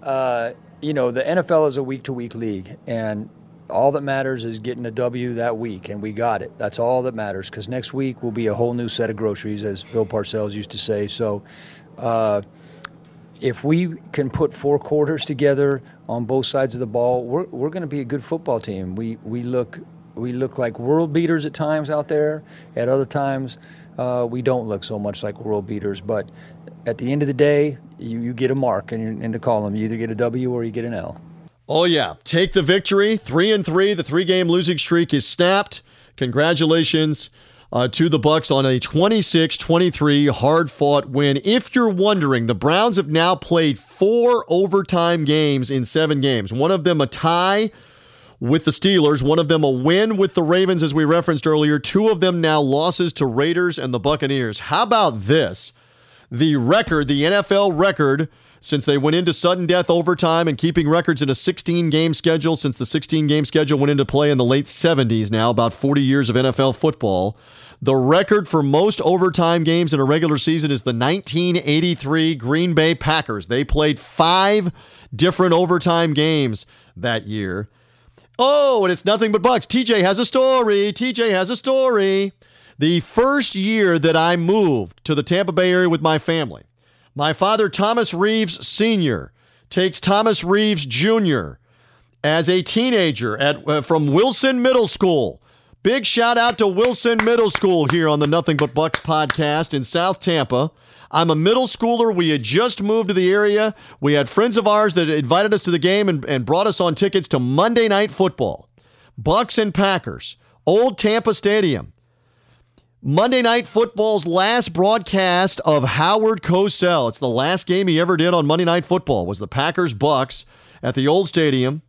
S10: uh, you know, the NFL is a week to week league, and all that matters is getting a W that week, and we got it. That's all that matters because next week will be a whole new set of groceries, as Bill Parcells used to say. So, uh, if we can put four quarters together on both sides of the ball, we're, we're going to be a good football team. We we look we look like world beaters at times out there. At other times, uh, we don't look so much like world beaters. But at the end of the day, you, you get a mark in, in the column. You either get a W or you get an L.
S2: Oh yeah, take the victory. Three and three. The three-game losing streak is snapped. Congratulations uh, to the Bucs on a 26-23 hard-fought win. If you're wondering, the Browns have now played four overtime games in seven games. One of them a tie with the Steelers, one of them a win with the Ravens, as we referenced earlier. Two of them now losses to Raiders and the Buccaneers. How about this? The record, the NFL record since they went into sudden death overtime and keeping records in a 16 game schedule since the 16 game schedule went into play in the late 70s now, about 40 years of NFL football. The record for most overtime games in a regular season is the 1983 Green Bay Packers. They played five different overtime games that year. Oh, and it's nothing but Bucs. TJ has a story. TJ has a story. The first year that I moved to the Tampa Bay area with my family, my father, Thomas Rives Sr., takes Thomas Rives Jr. as a teenager at uh, from Wilson Middle School. Big shout out to Wilson Middle School here on the Nothing But Bucs podcast in South Tampa. I'm a middle schooler. We had just moved to the area. We had friends of ours that invited us to the game and, and brought us on tickets to Monday Night Football. Bucs and Packers, Old Tampa Stadium. Monday Night Football's last broadcast of Howard Cosell. It's the last game he ever did on Monday Night Football. Was the Packers Bucs at the old stadium,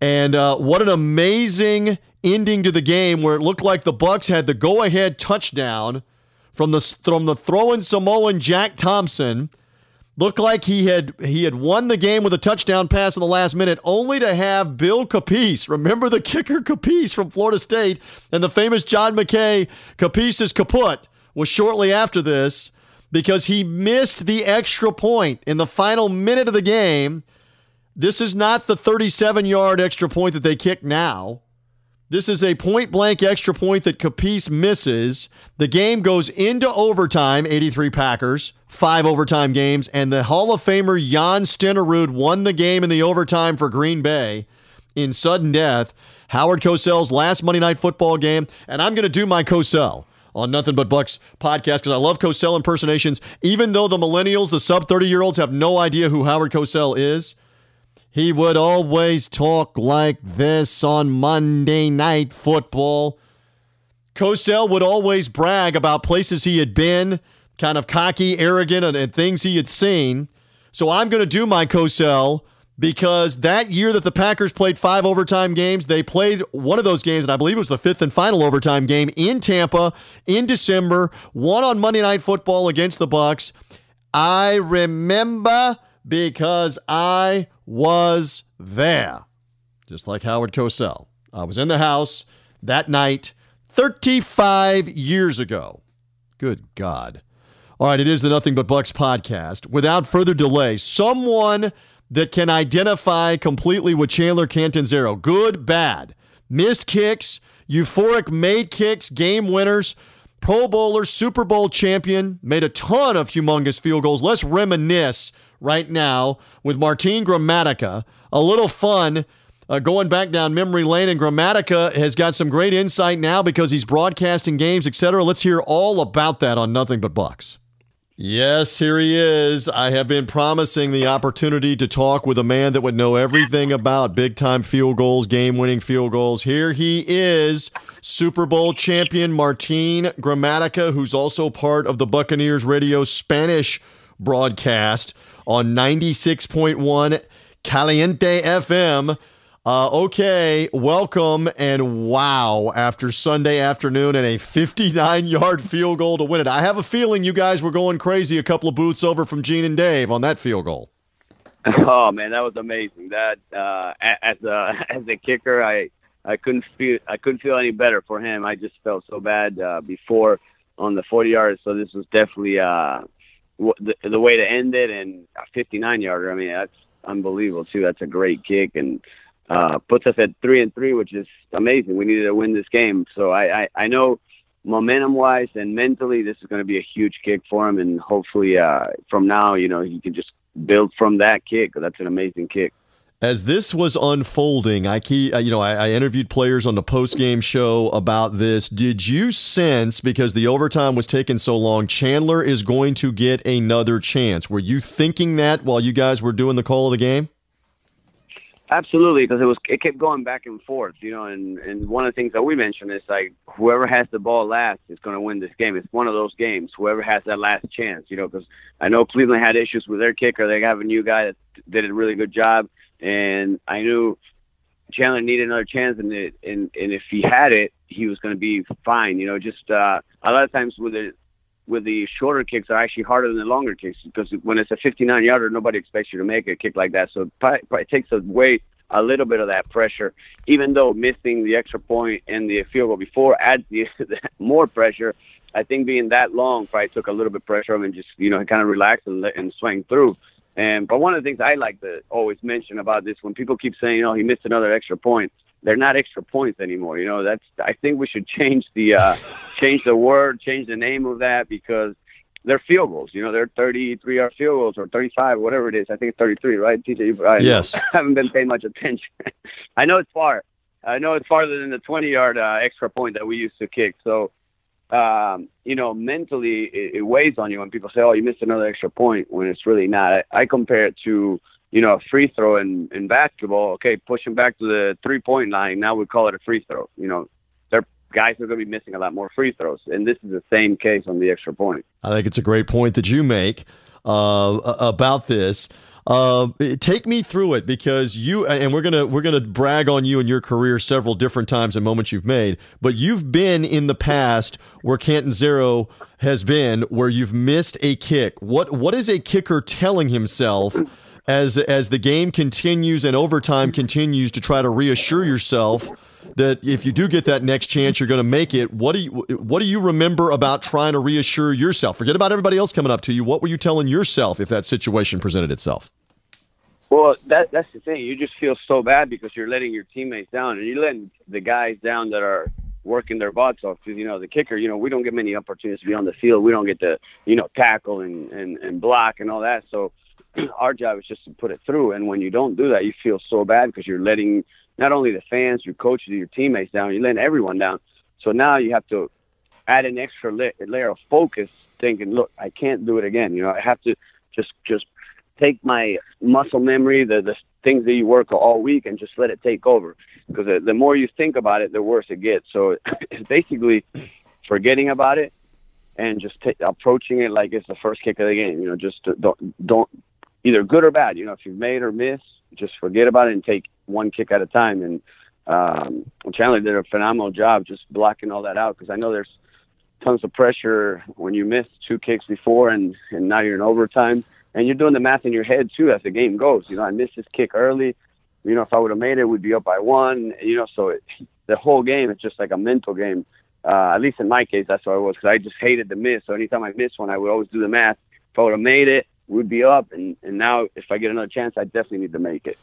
S2: and uh, what an amazing ending to the game where it looked like the Bucs had the go-ahead touchdown from the from the throwing Samoan Jack Thompson looked like he had he had won the game with a touchdown pass in the last minute, only to have Bill Capece. Remember the kicker Capece from Florida State and the famous John McKay Capece's kaput was shortly after this because he missed the extra point in the final minute of the game. This is not the 37 yard extra point that they kick now. This is a point blank extra point that Capece misses. The game goes into overtime, 83 Packers, five overtime games, and the Hall of Famer Jan Stenerud won the game in the overtime for Green Bay in sudden death. Howard Cosell's last Monday night football game, and I'm going to do my Cosell on Nothing But Bucks podcast because I love Cosell impersonations, even though the millennials, the sub 30 year olds, have no idea who Howard Cosell is. He would always talk like this on Monday Night Football. Cosell would always brag about places he had been, kind of cocky, arrogant, and, and things he had seen. So I'm going to do my Cosell because that year that the Packers played five overtime games, they played one of those games, and I believe it was the fifth and final overtime game in Tampa in December, one on Monday Night Football against the Bucs. I remember because I was there. Just like Howard Cosell. I was in the house that night 35 years ago. Good God. All right, it is the Nothing But Bucs podcast. Without further delay, someone that can identify completely with Chandler Catanzaro. Good, bad, missed kicks, euphoric made kicks, game winners, Pro Bowler, Super Bowl champion, made a ton of humongous field goals. Let's reminisce right now with Martin Gramatica. A little fun uh, going back down memory lane, and Gramatica has got some great insight now because he's broadcasting games, etc. Let's hear all about that on Nothing But Bucs. Yes, here he is. I have been promising the opportunity to talk with a man that would know everything about big time field goals, game winning field goals. Here he is, Super Bowl champion Martin Gramatica, who's also part of the Buccaneers radio Spanish broadcast on 96.1 Caliente FM. Uh, okay, welcome and wow after Sunday afternoon and a 59 yard field goal to win it. I have a feeling you guys were going crazy a couple of booths over from Gene and Dave on that field goal.
S11: Oh man, that was amazing. That uh, as a as a kicker, I I couldn't feel I couldn't feel any better for him. I just felt so bad uh, before on the 40 yards, so this was definitely uh, the, the way to end it. And a 59 yarder, I mean, that's unbelievable too. That's a great kick and uh, puts us at three and three, which is amazing. We needed to win this game, so I I, I know momentum wise and mentally this is going to be a huge kick for him, and hopefully uh, from now, you know, he can just build from that kick. That's an amazing kick.
S2: As this was unfolding, I key, uh, you know, I, I interviewed players on the post game show about this. Did you sense because the overtime was taking so long, Chandler is going to get another chance? Were you thinking that while you guys were doing the call of the game?
S11: Absolutely, because it was it kept going back and forth, you know. And and one of the things that we mentioned is like whoever has the ball last is going to win this game. It's one of those games. Whoever has that last chance, you know. Because I know Cleveland had issues with their kicker. They have a new guy that did a really good job and I knew Chandler needed another chance, and it, and and if he had it, he was going to be fine. You know, just uh, a lot of times with the with the shorter kicks are actually harder than the longer kicks because when it's a 59 yarder, nobody expects you to make a kick like that. So it, takes away a little bit of that pressure, even though missing the extra point and the field goal before adds the, more pressure. I think being that long probably took a little bit of pressure and just you know kind of relax and and swing through. And but one of the things I like to always mention about this when people keep saying, "Oh, he missed another extra point," they're not extra points anymore. You know, that's I think we should change the uh, change the word, change the name of that because they're field goals. You know, they're 33 yard field goals or 35, whatever it is. I think it's 33, right? TJ, I
S2: yes.
S11: I haven't been paying much attention. I know it's far. I know it's farther than the 20 yard uh, extra point that we used to kick. So um, you know, mentally it, it, weighs on you when people say, "Oh, you missed another extra point," when it's really not. I, I compare it to, you know, a free throw in in basketball. Okay, pushing back to the three point line. Now we call it a free throw. You know, there are guys are going to be missing a lot more free throws, and this is the same case on the extra point.
S2: I think it's a great point that you make uh, about this. Uh, take me through it because you and we're gonna we're gonna brag on you and your career several different times and moments you've made. But you've been in the past where Catanzaro has been where you've missed a kick. What what is a kicker telling himself? As, as the game continues and overtime continues to try to reassure yourself that if you do get that next chance, you're going to make it. What do you What do you remember about trying to reassure yourself? Forget about everybody else coming up to you. What were you telling yourself if that situation presented itself?
S11: Well, that that's the thing. You just feel so bad because you're letting your teammates down, and you're letting the guys down that are working their butts off. Because you know the kicker, you know we don't get many opportunities to be on the field. We don't get to you know tackle and and, and block and all that. So our job is just to put it through. And when you don't do that, you feel so bad because you're letting not only the fans, your coaches, your teammates down. You're letting everyone down. So now you have to add an extra layer of focus, thinking, look, I can't do it again. You know, I have to just just take my muscle memory, the the things that you work all week, and just let it take over. Because the, the more you think about it, the worse it gets. So it's basically forgetting about it and just t- approaching it like it's the first kick of the game. You know, just uh, don't don't either good or bad. You know, if you've made or missed, just forget about it and take one kick at a time. And um, Chandler did a phenomenal job just blocking all that out because I know there's tons of pressure when you miss two kicks before and and now you're in overtime and you're doing the math in your head too as the game goes. You know, I missed this kick early. You know, if I would have made it, we'd be up by one. You know, so it, the whole game it's just like a mental game. Uh, at least in my case, that's what it was because I just hated the miss. So anytime I missed one, I would always do the math. If I would have made it, we'd be up. And and now if I get another chance, I definitely need to make it.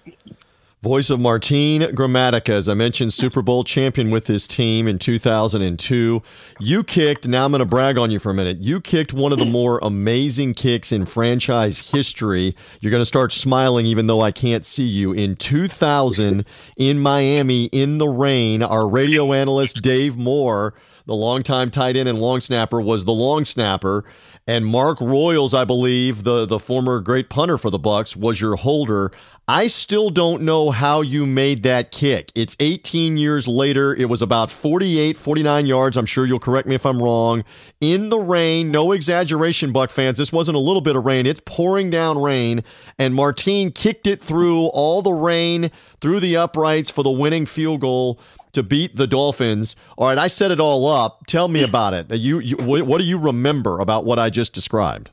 S2: Voice of Martin Gramatica, as I mentioned, Super Bowl champion with his team in 2002. You kicked, now I'm going to brag on you for a minute. You kicked one of the more amazing kicks in franchise history. You're going to start smiling even though I can't see you. In 2000 in Miami in the rain, our radio analyst Dave Moore the longtime tight end and long snapper, was the long snapper, and Mark Royals, I believe, the the former great punter for the Bucs, was your holder. I still don't know how you made that kick. It's 18 years later. It was about 48, 49 yards. I'm sure you'll correct me if I'm wrong. In the rain, no exaggeration, Buc fans. This wasn't a little bit of rain. It's pouring down rain. And Martine kicked it through all the rain, through the uprights for the winning field goal to beat the Dolphins. All right, I set it all up. Tell me about it. You, you what do you remember about what I just described?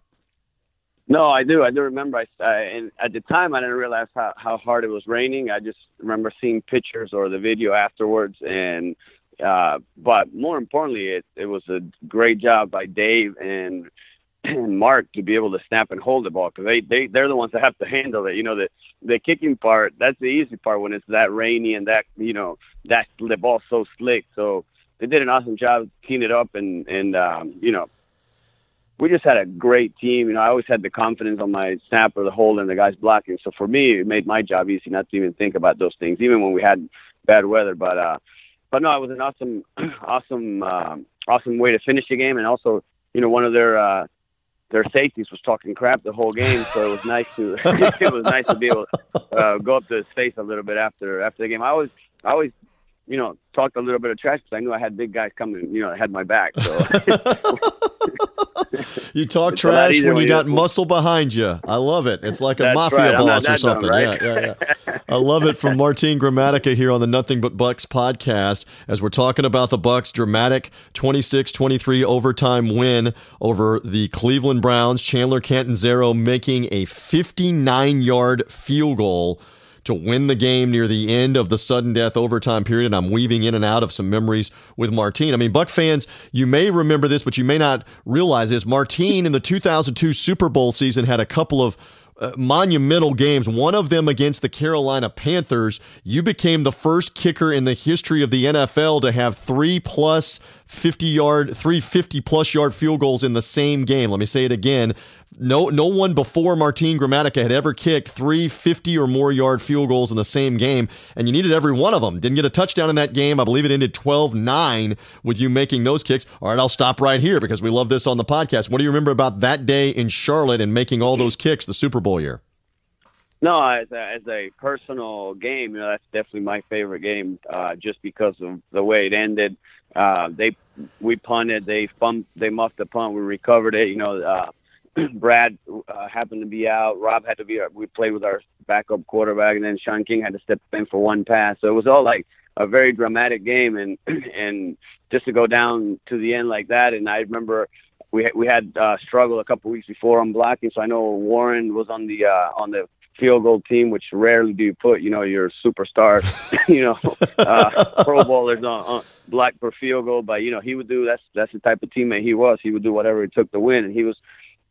S11: No, I do. I do remember. I, I and at the time I didn't realize how how hard it was raining. I just remember seeing pictures or the video afterwards, and uh, but more importantly, it it was a great job by Dave and and Mark to be able to snap and hold the ball because they they they're the ones that have to handle it. You know the the kicking part that's the easy part when it's that rainy and that you know that the ball's so slick. So they did an awesome job cleaning it up and and um, you know we just had a great team. You know, I always had the confidence on my snapper, the hold, and the guys blocking. So for me, it made my job easy not to even think about those things, even when we had bad weather. But uh, but no, it was an awesome, awesome, uh, awesome way to finish the game, and also, you know, one of their uh, their safeties was talking crap the whole game, so it was nice to it was nice to be able to uh, go up to his face a little bit after after the game. I always I always you know talked a little bit of trash because I knew I had big guys coming, you know, I had my back. So
S2: you talk it's trash when you got muscle behind you. I love it. It's like a
S11: That's
S2: mafia
S11: right.
S2: boss or
S11: dumb,
S2: something.
S11: right?
S2: Yeah, yeah, yeah. I love it from Martine Gramatica here on the Nothing But Bucs podcast as we're talking about the Bucs dramatic 26-23 overtime win over the Cleveland Browns. Chandler Catanzaro making a 59-yard field goal to win the game near the end of the sudden death overtime period. And I'm weaving in and out of some memories with Martine. I mean, Buc fans, you may remember this, but you may not realize this. Martine in the 2002 Super Bowl season had a couple of uh, monumental games, one of them against the Carolina Panthers. You became the first kicker in the history of the NFL to have three plus 50 yard, three 50 plus yard field goals in the same game. Let me say it again. No, no one before Martine Gramatica had ever kicked three 50 or more yard field goals in the same game, and you needed every one of them. Didn't get a touchdown in that game. I believe it ended 12 9 with you making those kicks. All right, I'll stop right here because we love this on the podcast. What do you remember about that day in Charlotte and making all those kicks the Super Bowl year?
S11: No, as a, as a personal game, you know, that's definitely my favorite game, uh, just because of the way it ended. Uh, they we punted, they they muffed the punt, we recovered it. You know, uh, Brad uh, happened to be out. Rob had to be. We played with our backup quarterback, and then Shaun King had to step in for one pass. So it was all like a very dramatic game, and and just to go down to the end like that. And I remember we we had uh, struggled a couple weeks before on blocking. So I know Warren was on the uh, on the field goal team, which rarely do you put, you know, your superstar, you know, uh, Pro Bowlers on, on block for field goal. But you know, he would do. That's that's the type of teammate he was. He would do whatever it took to win, and he was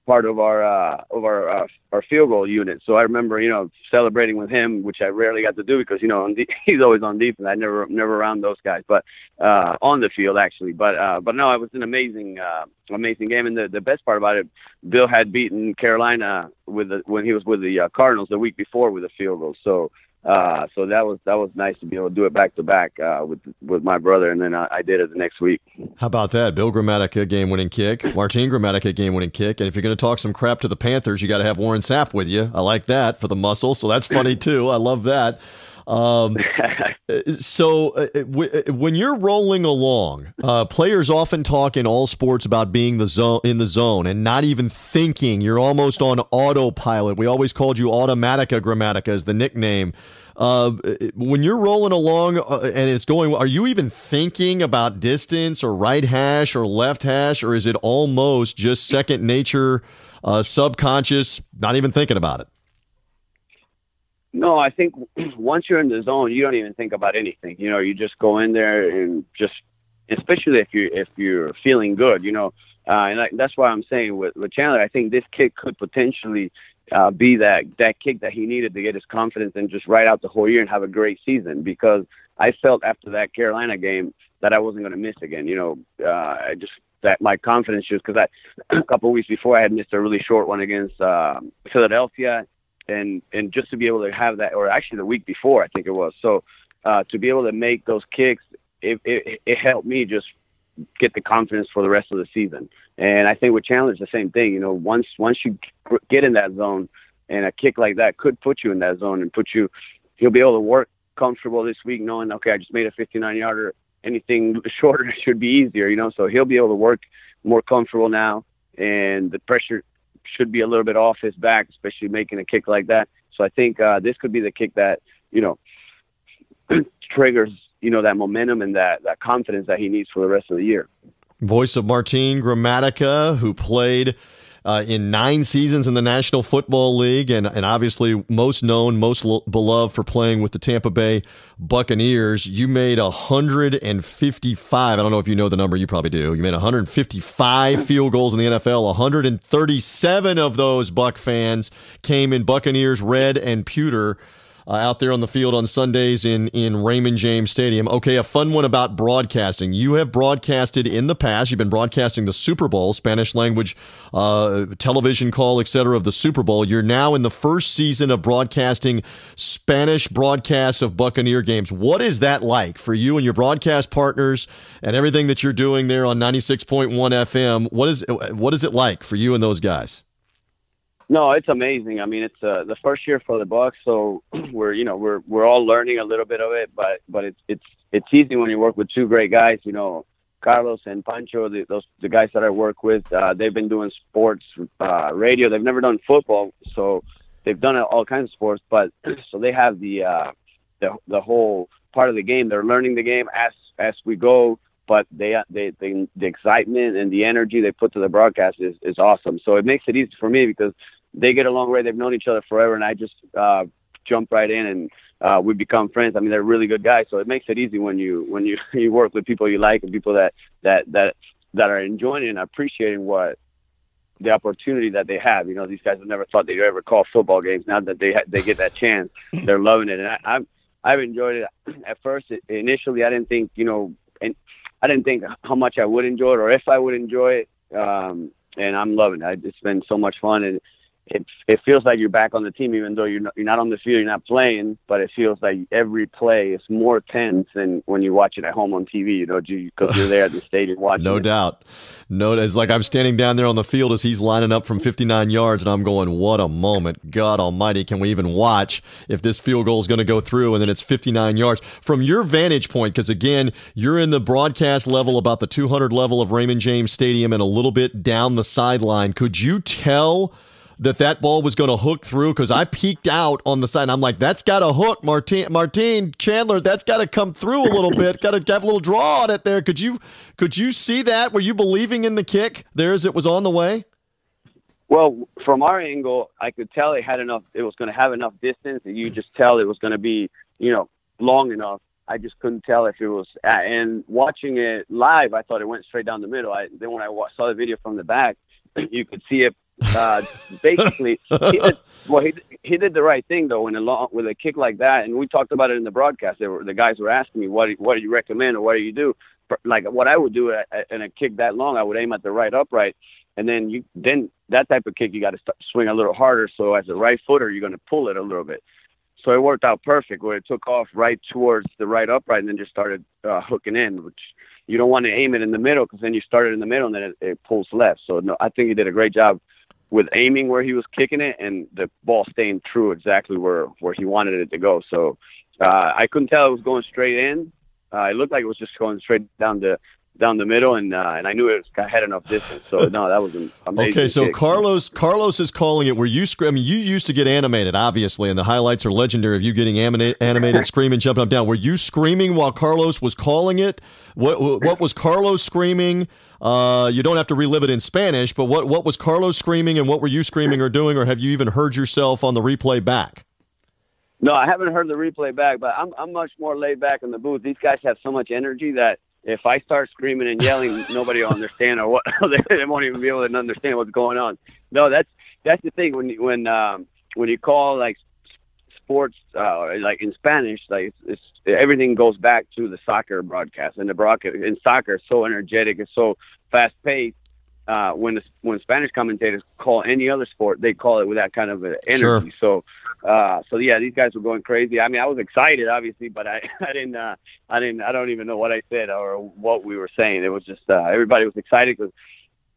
S11: part of our uh, of our uh, our field goal unit. So I remember, you know, celebrating with him, which I rarely got to do because you know de- he's always on defense. I never never around those guys, but uh, on the field actually. But uh, but no, it was an amazing uh, amazing game. And the the best part about it, Bill had beaten Carolina with the, when he was with the uh, Cardinals the week before with a field goal. So uh, so that was that was nice to be able to do it back to back uh, with with my brother, and then I, I, did it the next week.
S2: How about that? Bill Gramatica game winning kick, Martine Gramatica game winning kick, and if you're going to talk some crap to the Panthers, you got to have Warren Sapp with you. I like that for the muscle, so that's funny too. I love that. Um, so uh, w- uh, when you're rolling along, uh, players often talk in all sports about being the zone in the zone and not even thinking. You're almost on autopilot. We always called you Automatica Gramatica as the nickname. Uh, when you're rolling along uh, and it's going, are you even thinking about distance or right hash or left hash, or is it almost just second nature, uh, subconscious, not even thinking about it?
S11: No, I think once you're in the zone, you don't even think about anything. You know, you just go in there and just, especially if you if you're feeling good, you know. Uh, and I, that's why I'm saying with, with Chandler, I think this kick could potentially uh, be that that kick that he needed to get his confidence and just ride out the whole year and have a great season. Because I felt after that Carolina game that I wasn't going to miss again. You know, uh, I just that my confidence just because a couple of weeks before I had missed a really short one against uh, Philadelphia and and just to be able to have that, or actually the week before, I think it was. So uh, to be able to make those kicks, it, it, it helped me just get the confidence for the rest of the season. And I think with it's the same thing. You know, once once you get in that zone, and a kick like that could put you in that zone and put you, he'll be able to work comfortable this week, knowing okay, I just made a 59 yarder. Anything shorter should be easier, you know. So he'll be able to work more comfortable now, and the pressure should be a little bit off his back, especially making a kick like that. So I think uh, this could be the kick that you know triggers you know that momentum and that that confidence that he needs for the rest of the year.
S2: Voice of Martin Gramatica, who played uh, in nine seasons in the National Football League, and, and obviously most known, most lo- beloved for playing with the Tampa Bay Buccaneers. You made 155. I don't know if you know the number. You probably do. You made 155 field goals in the NFL. 137 of those Buc fans came in Buccaneers red and pewter uh, out there on the field on Sundays in in Raymond James Stadium. Okay, a fun one about broadcasting. You have broadcasted in the past. You've been broadcasting the Super Bowl, Spanish language uh, television call, etc. of the Super Bowl. You're now in the first season of broadcasting Spanish broadcasts of Buccaneer games. What is that like for you and your broadcast partners and everything that you're doing there on 96.1 FM? What is what is it like for you and those guys?
S11: No, it's amazing. I mean, it's uh, the first year for the Bucs, so we're you know we're we're all learning a little bit of it, but but it's it's it's easy when you work with two great guys. You know, Carlos and Pancho, the, those the guys that I work with. Uh, they've been doing sports uh, radio. They've never done football, so they've done all kinds of sports. But so they have the uh, the the whole part of the game. They're learning the game as as we go. But they, they, they, the excitement and the energy they put to the broadcast is, is awesome. So it makes it easy for me because they get along great. They've known each other forever, and I just uh, jump right in and uh, we become friends. I mean, they're really good guys, so it makes it easy when you when you you work with people you like and people that that that that are enjoying it and appreciating what the opportunity that they have. You know, these guys have never thought they'd ever call football games. Now that they ha- they get that chance, they're loving it, and I, I've I've enjoyed it. At first, initially, I didn't think you know, and I didn't think how much I would enjoy it or if I would enjoy it. Um, and I'm loving it. It's been so much fun, and it it feels like you're back on the team, even though you're not, you're not on the field, you're not playing. But it feels like every play is more tense than when you watch it at home on TV. You know, because you're there at the stadium watching.
S2: no
S11: it.
S2: doubt, no. It's like I'm standing down there on the field as he's lining up from 59 yards, and I'm going, "What a moment! God Almighty, can we even watch if this field goal is going to go through?" And then it's 59 yards from your vantage point, because again, you're in the broadcast level, about the 200 level of Raymond James Stadium, and a little bit down the sideline. Could you tell? That that ball was going to hook through because I peeked out on the side. And I'm like, that's got to hook, Martin, Martin Chandler. That's got to come through a little bit. Got to have a little draw on it there. Could you could you see that? Were you believing in the kick there as it was on the way?
S11: Well, from our angle, I could tell it had enough. It was going to have enough distance that you just tell it was going to be, you know, long enough. I just couldn't tell if it was. And watching it live, I thought it went straight down the middle. I, then when I saw the video from the back, you could see it uh, basically, he did, well, he he did the right thing though in a long with a kick like that, and we talked about it in the broadcast. They were, the guys were asking me what what do you recommend or what do you do? Like what I would do in a kick that long, I would aim at the right upright, and then you then that type of kick you got to swing a little harder. So as a right footer, you're going to pull it a little bit. So it worked out perfect where it took off right towards the right upright and then just started uh, hooking in, which you don't want to aim it in the middle because then you start it in the middle and then it, it pulls left. So no, I think he did a great job with aiming where he was kicking it and the ball staying true exactly where where he wanted it to go. So uh, I couldn't tell it was going straight in. Uh, it looked like it was just going straight down the down the middle, and uh, and I knew it was, had enough distance. So no, that was an amazing.
S2: Okay, so
S11: kick.
S2: Carlos Carlos is calling it. Where you I mean, you used to get animated, obviously, and the highlights are legendary of you getting animated, animated screaming, jumping up down. Were you screaming while Carlos was calling it? What what was Carlos screaming? Uh, you don't have to relive it in Spanish, but what what was Carlos screaming, and what were you screaming or doing, or have you even heard yourself on the replay back?
S11: No, I haven't heard the replay back, but I'm I'm much more laid back in the booth. These guys have so much energy that if I start screaming and yelling, nobody will understand or what they won't even be able to understand what's going on. No, that's that's the thing when when um, when you call like sports uh, like in Spanish, like it's, it's everything goes back to the soccer broadcast and the broadcast in soccer is so energetic, it's so fast paced. Uh, when the, when Spanish commentators call any other sport, they call it with that kind of energy.
S2: Sure.
S11: So Uh, so yeah, these guys were going crazy. I mean, I was excited, obviously, but I, I didn't, uh, I didn't, I don't even know what I said or what we were saying. It was just uh, everybody was excited because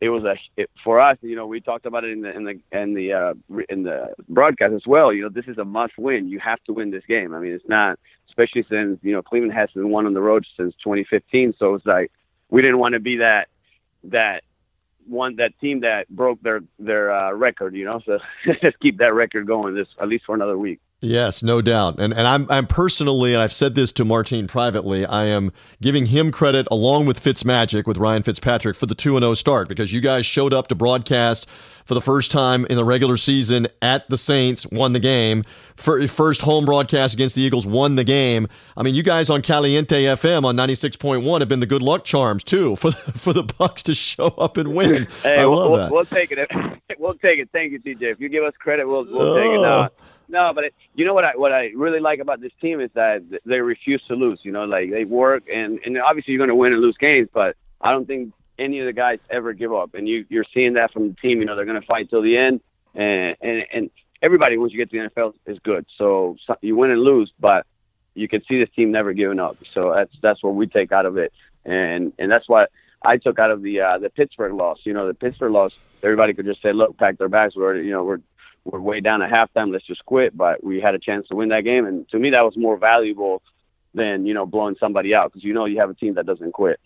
S11: it was a it, for us. You know, we talked about it in the in the in the uh, in the broadcast as well. You know, this is a must win. You have to win this game. I mean, it's not, especially since you know Cleveland hasn't won on the road since 2015. So it's like we didn't want to be that that one that team that broke their their uh, record. You know, so just keep that record going this at least for another week.
S2: Yes, no doubt. And and I'm I'm personally, and I've said this to Martine privately, I am giving him credit along with Fitzmagic, with Ryan Fitzpatrick, for the 2 0 start because you guys showed up to broadcast for the first time in the regular season at the Saints, won the game. First home broadcast against the Eagles, won the game. I mean, you guys on Caliente FM on 96.1 have been the good luck charms, too, for the, for the Bucs to show up and win.
S11: hey,
S2: I
S11: we'll,
S2: love
S11: we'll,
S2: that.
S11: We'll take it. We'll take it. Thank you, TJ. If you give us credit, we'll, we'll take it. Oh. No, no, but it, you know what I what I really like about this team is that they refuse to lose. You know, like they work, and and obviously you're going to win and lose games, but I don't think any of the guys ever give up, and you you're seeing that from the team. You know, they're going to fight till the end, and and and everybody once you get to the NFL is good. So, so you win and lose, but you can see this team never giving up. So that's that's what we take out of it, and and that's what I took out of the uh, the Pittsburgh loss. You know, the Pittsburgh loss, everybody could just say, "Look, pack their bags. We're you know we're we're way down at halftime. Let's just quit." But we had a chance to win that game, and to me, that was more valuable than you know blowing somebody out because you know you have a team that doesn't quit.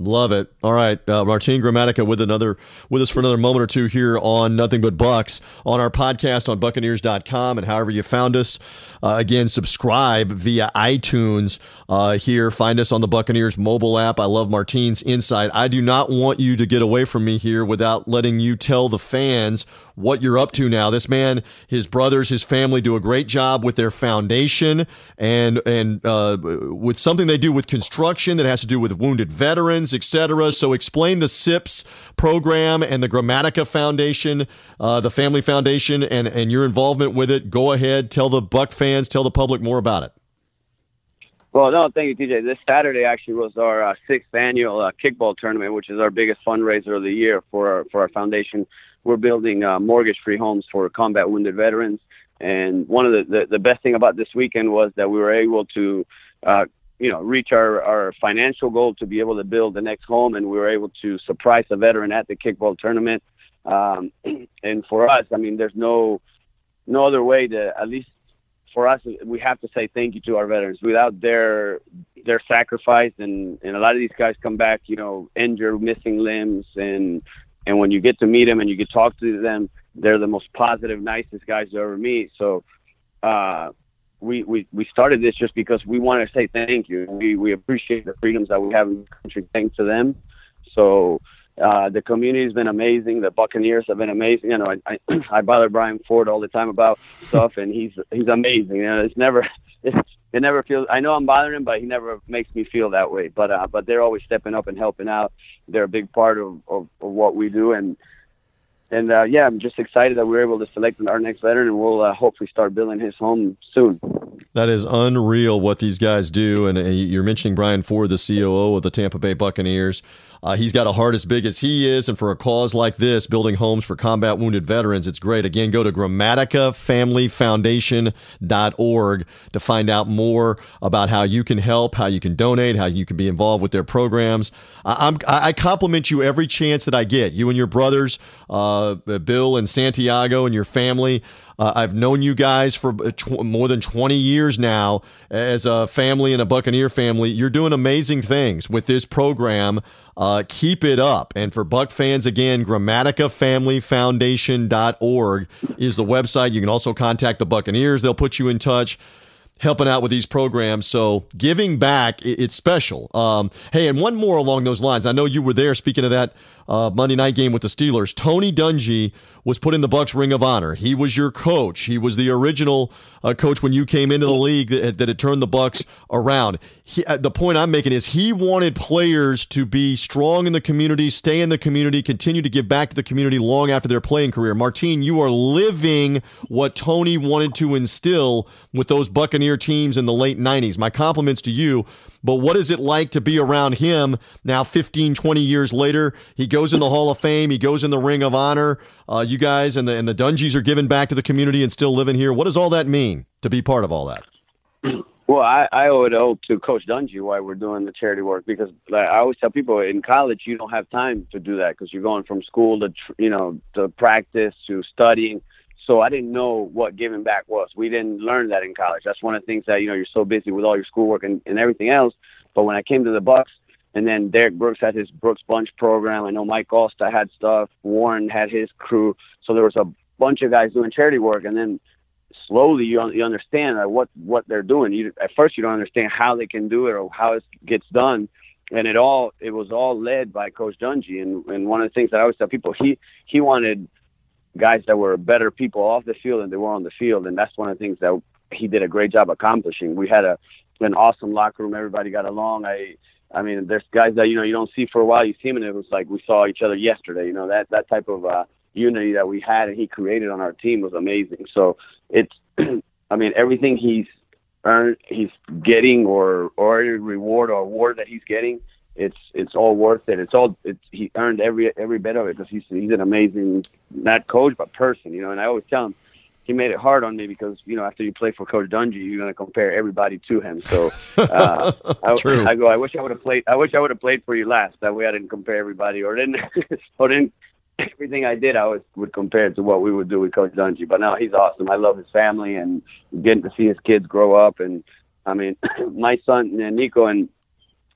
S2: Love it. All right, uh, Martin Gramatica with another with us for another moment or two here on Nothing But Bucs on our podcast on Buccaneers.com and however you found us. Uh, again, subscribe via iTunes uh, here. Find us on the Buccaneers mobile app. I love Martin's insight. I do not want you to get away from me here without letting you tell the fans what you're up to now. This man, his brothers, his family do a great job with their foundation and and uh, with something they do with construction that has to do with wounded veterans, etc. So explain the SIPS program and the Gramatica Foundation, uh, the Family Foundation, and and your involvement with it. Go ahead, tell the Buc fans, tell the public more about it.
S11: Well, no, thank you, TJ. This Saturday actually was our uh, sixth annual uh, kickball tournament, which is our biggest fundraiser of the year for our, for our foundation. We're building uh, mortgage-free homes for combat wounded veterans, and one of the, the, the best thing about this weekend was that we were able to, uh, you know, reach our, our financial goal to be able to build the next home, and we were able to surprise a veteran at the kickball tournament. Um, and for us, I mean, there's no no other way to at least for us, we have to say thank you to our veterans. Without their their sacrifice, and and a lot of these guys come back, you know, injured, missing limbs, and and when you get to meet them and you get to talk to them, they're the most positive, nicest guys you ever meet. So, uh, we we we started this just because we want to say thank you. We we appreciate the freedoms that we have in the country, thanks to them. So uh, the community has been amazing. The Buccaneers have been amazing. You know, I, I I bother Brian Ford all the time about stuff, and he's he's amazing. You know, it's never it's, it never feels. I know I'm bothering him, but he never makes me feel that way. But uh, but they're always stepping up and helping out. They're a big part of of, of what we do, and and uh, yeah, I'm just excited that we're able to select our next veteran, and we'll uh, hopefully start building his home soon.
S2: That is unreal what these guys do. And, and you're mentioning Brian Ford, the COO of the Tampa Bay Buccaneers. Uh, he's got a heart as big as he is, and for a cause like this, building homes for combat wounded veterans, it's great. Again, go to gramaticafamilyfoundation.org to find out more about how you can help, how you can donate, how you can be involved with their programs. I, I compliment you every chance that I get. You and your brothers, uh, Bill and Santiago, and your family. Uh, I've known you guys for tw- more than 20 years now as a family and a Buccaneer family. You're doing amazing things with this program. Uh, keep it up. And for Buc fans, again, gramaticafamilyfoundation.org is the website. You can also contact the Buccaneers. They'll put you in touch helping out with these programs. So giving back, it's special. Um, hey, and one more along those lines. I know you were there. Speaking of that uh, Monday night game with the Steelers, Tony Dungy was put in the Bucs Ring of Honor. He was your coach. He was the original uh, coach when you came into the league that, that had turned the Bucs around. He, uh, the point I'm making is he wanted players to be strong in the community, stay in the community, continue to give back to the community long after their playing career. Martin, you are living what Tony wanted to instill with those Buccaneer teams in the late 90s. My compliments to you. But what is it like to be around him now 15, 20 years later? He goes goes in the Hall of Fame. He goes in the Ring of Honor. Uh, you guys and the and the Dungies are giving back to the community and still living here. What does all that mean to be part of all that?
S11: Well, I, I owe it all to Coach Dungy why we're doing the charity work because like, I always tell people in college you don't have time to do that because you're going from school to you know to practice to studying. So I didn't know what giving back was. We didn't learn that in college. That's one of the things that you know you're so busy with all your schoolwork and, and everything else. But when I came to the Bucs, and then Derrick Brooks had his Brooks Bunch program. I know Mike Alstott had stuff. Warren had his crew. So there was a bunch of guys doing charity work, and then slowly you you understand like, what what they're doing. You at first you don't understand how they can do it or how it gets done, and it all it was all led by Coach Dungy. And and one of the things that I always tell people he he wanted guys that were better people off the field than they were on the field, and that's one of the things that he did a great job accomplishing. We had a an awesome locker room. Everybody got along. I I mean, there's guys that you know you don't see for a while. You see them, and it was like we saw each other yesterday. You know that that type of uh, unity that we had and he created on our team was amazing. So it's, I mean, everything he's earned, he's getting or or reward or award that he's getting, it's it's all worth it. It's all it's he earned every every bit of it because he's he's an amazing not coach but person, you know. And I always tell him he made it hard on me because you know after you play for Coach Dungy, you're going to compare everybody to him. So uh, I, I, go, I wish I would have played. I wish I would have played for you last. That way I didn't compare everybody or didn't or didn't everything I did, I always would compare it to what we would do with Coach Dungy. But no, he's awesome. I love his family and getting to see his kids grow up. And I mean, my son and Nico and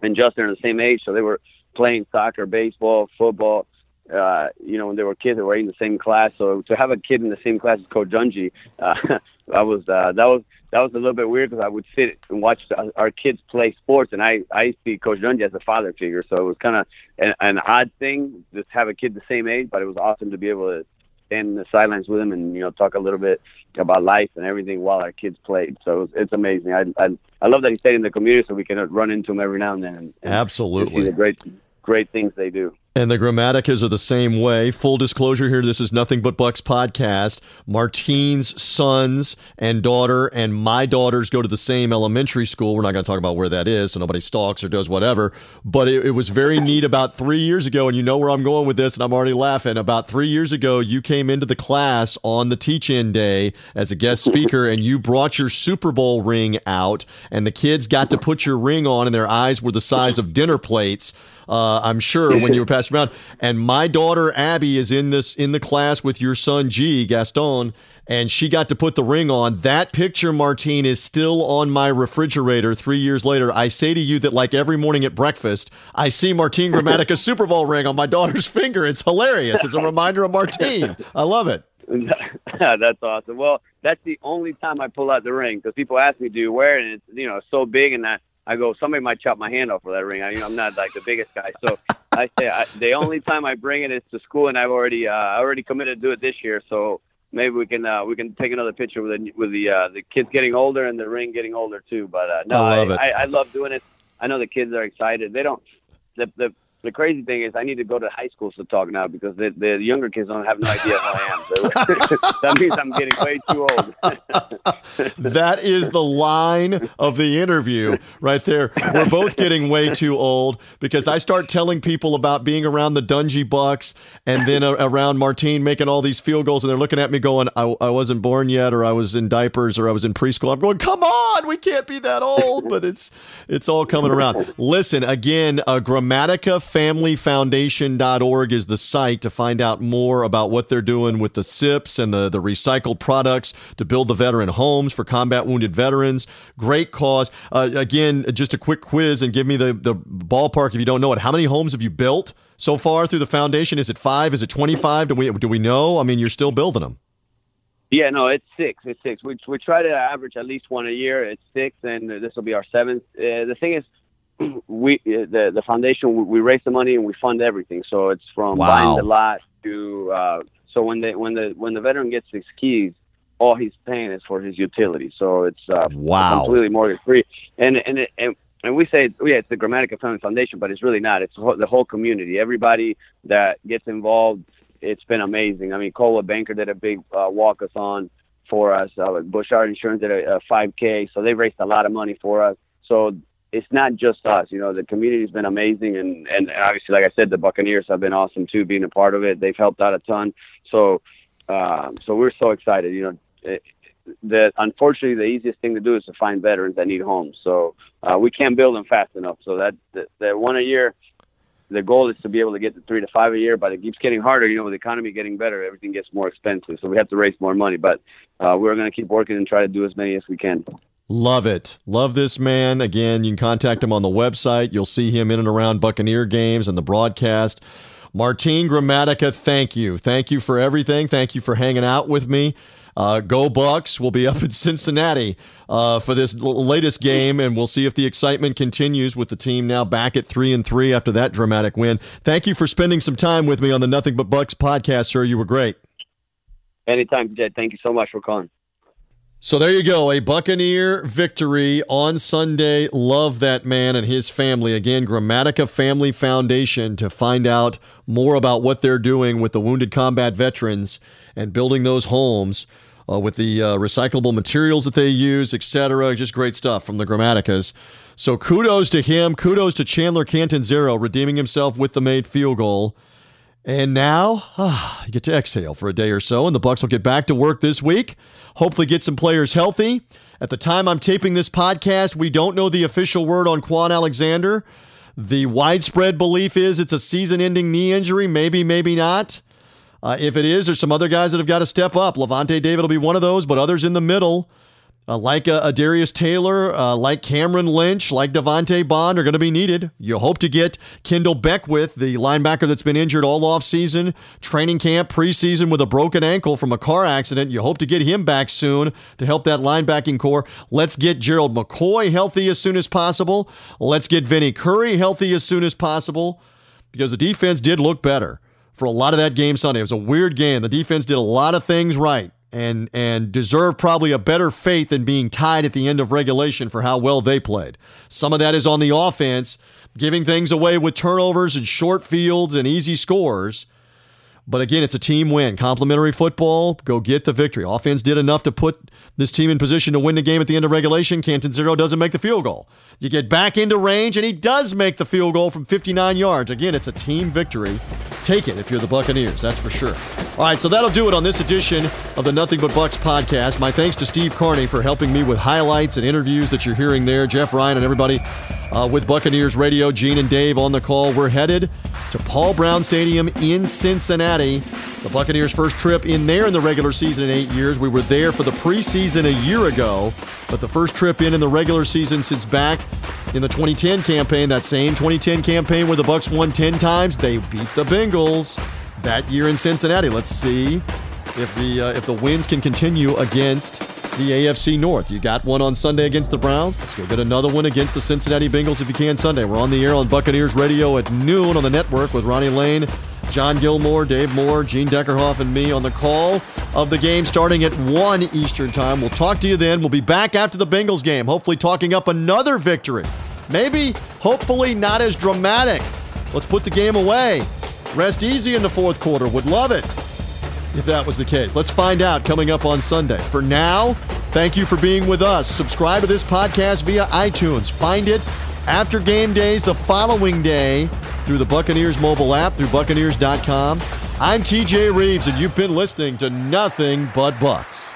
S11: and Justin are the same age, so they were playing soccer, baseball, football. Uh, you know, when they were kids, they were in the same class. So to have a kid in the same class as Coach Dungy, uh, I was uh, that was that was a little bit weird because I would sit and watch our kids play sports, and I I see Coach Dungy as a father figure, so it was kind of an, an odd thing just have a kid the same age, but it was awesome to be able to stand in the sidelines with him and you know talk a little bit about life and everything while our kids played. So it's, it's amazing. I, I I love that he stayed in the community so we can run into him every now and then. And,
S2: Absolutely,
S11: see the great great things they do.
S2: And the Gramaticas are the same way. Full disclosure here, this is Nothing But Bucs podcast. Martin's sons and daughter and my daughters go to the same elementary school. We're not going to talk about where that is, so nobody stalks or does whatever. But it, it was very neat about three years ago, and you know where I'm going with this, and I'm already laughing. About three years ago, you came into the class on the teach-in day as a guest speaker, and you brought your Super Bowl ring out, and the kids got to put your ring on, and their eyes were the size of dinner plates uh, I'm sure when you were passing around. And my daughter Abby is in this in the class with your son G Gaston, and she got to put the ring on. That picture, Martin, is still on my refrigerator three years later. I say to you that like every morning at breakfast, I see Martin Gramatica Super Bowl ring on my daughter's finger. It's hilarious. It's a reminder of Martin. I love it.
S11: that's awesome. Well, that's the only time I pull out the ring because people ask me, "Do you wear it?" And it's you know so big, and I I go, somebody might chop my hand off for that ring. I, you know, I'm not like the biggest guy, so I say I, the only time I bring it is to school, and I've already uh, I already committed to do it this year. So maybe we can uh, we can take another picture with the with the uh, the kids getting older and the ring getting older too. But uh, no,
S2: I love
S11: I,
S2: it.
S11: I, I love doing it. I know the kids are excited. They don't. The, the the crazy thing is, I need to go to high schools to talk now because the, the younger kids don't have no idea who I am. So that means I'm getting way too old.
S2: that is the line of the interview right there. We're both getting way too old because I start telling people about being around the Dungy Bucs and then around Martin making all these field goals, and they're looking at me going, I, I wasn't born yet, or I was in diapers, or I was in preschool. I'm going, come on, we can't be that old, but it's it's all coming around. Listen, again, uh, Gramatica familyfoundation.org is the site to find out more about what they're doing with the SIPs and the, the recycled products to build the veteran homes for combat wounded veterans. Great cause. Uh, again, just a quick quiz and give me the, the ballpark if you don't know it. How many homes have you built so far through the foundation? Is it five? Is it 25? Do we, do we know? I mean, you're still building them.
S11: Yeah, no, it's six. It's six. We we try to average at least one a year. It's six, and this will be our seventh. Uh, the thing is, we the the foundation we raise the money and we fund everything. So it's from
S2: Wow.
S11: buying the lot to uh, so when the when the when the veteran gets his keys, all he's paying is for his utilities. So it's uh,
S2: Wow.
S11: completely mortgage free. And and it, and and we say yeah, it's the Gramatica Family Foundation, but it's really not. It's the whole- community. Everybody that gets involved. It's been amazing. I mean, Coldwell Banker did a big uh, walk-a-thon for us. Uh, Bouchard Insurance did a, a 5K, so they raised a lot of money for us. So it's not just us. You know, the community's been amazing, and and obviously, like I said, the Buccaneers have been awesome too, being a part of it. They've helped out a ton. So, um, so we're so excited. You know, it, that unfortunately the easiest thing to do is to find veterans that need homes. So uh, we can't build them fast enough. So that, that that one a year, the goal is to be able to get to three to five a year. But it keeps getting harder. You know, with the economy getting better, everything gets more expensive. So we have to raise more money. But uh, we're going to keep working and try to do as many as we can.
S2: Love it. Love this man. Again, you can contact him on the website. You'll see him in and around Buccaneer games and the broadcast. Martin Gramatica, thank you. Thank you for everything. Thank you for hanging out with me. Uh, go Bucs. We'll be up in Cincinnati uh, for this l- latest game, and we'll see if the excitement continues with the team now back at three and three after that dramatic win. Thank you for spending some time with me on the Nothing But Bucs podcast, sir. You were great.
S11: Anytime, Jed. Thank you so much for calling.
S2: So there you go, a Buccaneer victory on Sunday. Love that man and his family. Again, Gramatica Family Foundation to find out more about what they're doing with the wounded combat veterans and building those homes uh, with the uh, recyclable materials that they use, etc. Just great stuff from the Gramaticas. So kudos to him. Kudos to Chandler Catanzaro redeeming himself with the made field goal. And now ah, you get to exhale for a day or so, and the Bucs will get back to work this week. Hopefully, get some players healthy. At the time I'm taping this podcast, we don't know the official word on Kwon Alexander. The widespread belief is it's a season-ending knee injury. Maybe, maybe not. Uh, if it is, there's some other guys that have got to step up. Lavonte David will be one of those, but others in the middle uh, like a, a, Darius Taylor, uh, like Cameron Lynch, like Devante Bond are going to be needed. You hope to get Kendell Beckwith, the linebacker that's been injured all off season, training camp, preseason with a broken ankle from a car accident. You hope to get him back soon to help that linebacking corps. Let's get Gerald McCoy healthy as soon as possible. Let's get Vinny Curry healthy as soon as possible because the defense did look better for a lot of that game Sunday. It was a weird game. The defense did a lot of things right and and deserve probably a better fate than being tied at the end of regulation for how well they played. Some of that is on the offense, giving things away with turnovers and short fields and easy scores. But again, it's a team win. Complimentary football, go get the victory. Offense did enough to put this team in position to win the game at the end of regulation. Catanzaro doesn't make the field goal. You get back into range, and he does make the field goal from 59 yards. Again, it's a team victory. Take it if you're the Buccaneers, that's for sure. All right, so that'll do it on this edition of the Nothing But Bucs podcast. My thanks to Steve Carney for helping me with highlights and interviews that you're hearing there. Jeff Ryan and everybody uh, with Buccaneers Radio, Gene and Dave on the call. We're headed to Paul Brown Stadium in Cincinnati. The Buccaneers' first trip in there in the regular season in eight years. We were there for the preseason a year ago, but the first trip in in the regular season since back in the 2010 campaign, that same 2010 campaign where the Bucs won 10 times, they beat the Bengals that year in Cincinnati. Let's see if the uh, if the wins can continue against the AFC North. You got one on Sunday against the Browns. Let's go get another one against the Cincinnati Bengals if you can Sunday. We're on the air on Buccaneers Radio at noon on the network with Ronnie Lane, John Gilmore, Dave Moore, Gene Deckerhoff, and me on the call of the game starting at 1 Eastern Time. We'll talk to you then. We'll be back after the Bengals game, hopefully talking up another victory. Maybe, hopefully, not as dramatic. Let's put the game away. Rest easy in the fourth quarter. Would love it if that was the case. Let's find out coming up on Sunday. For now, thank you for being with us. Subscribe to this podcast via iTunes. Find it after game days the following day through the Buccaneers mobile app, through Buccaneers.com. I'm TJ Rives, and you've been listening to Nothing But Bucs.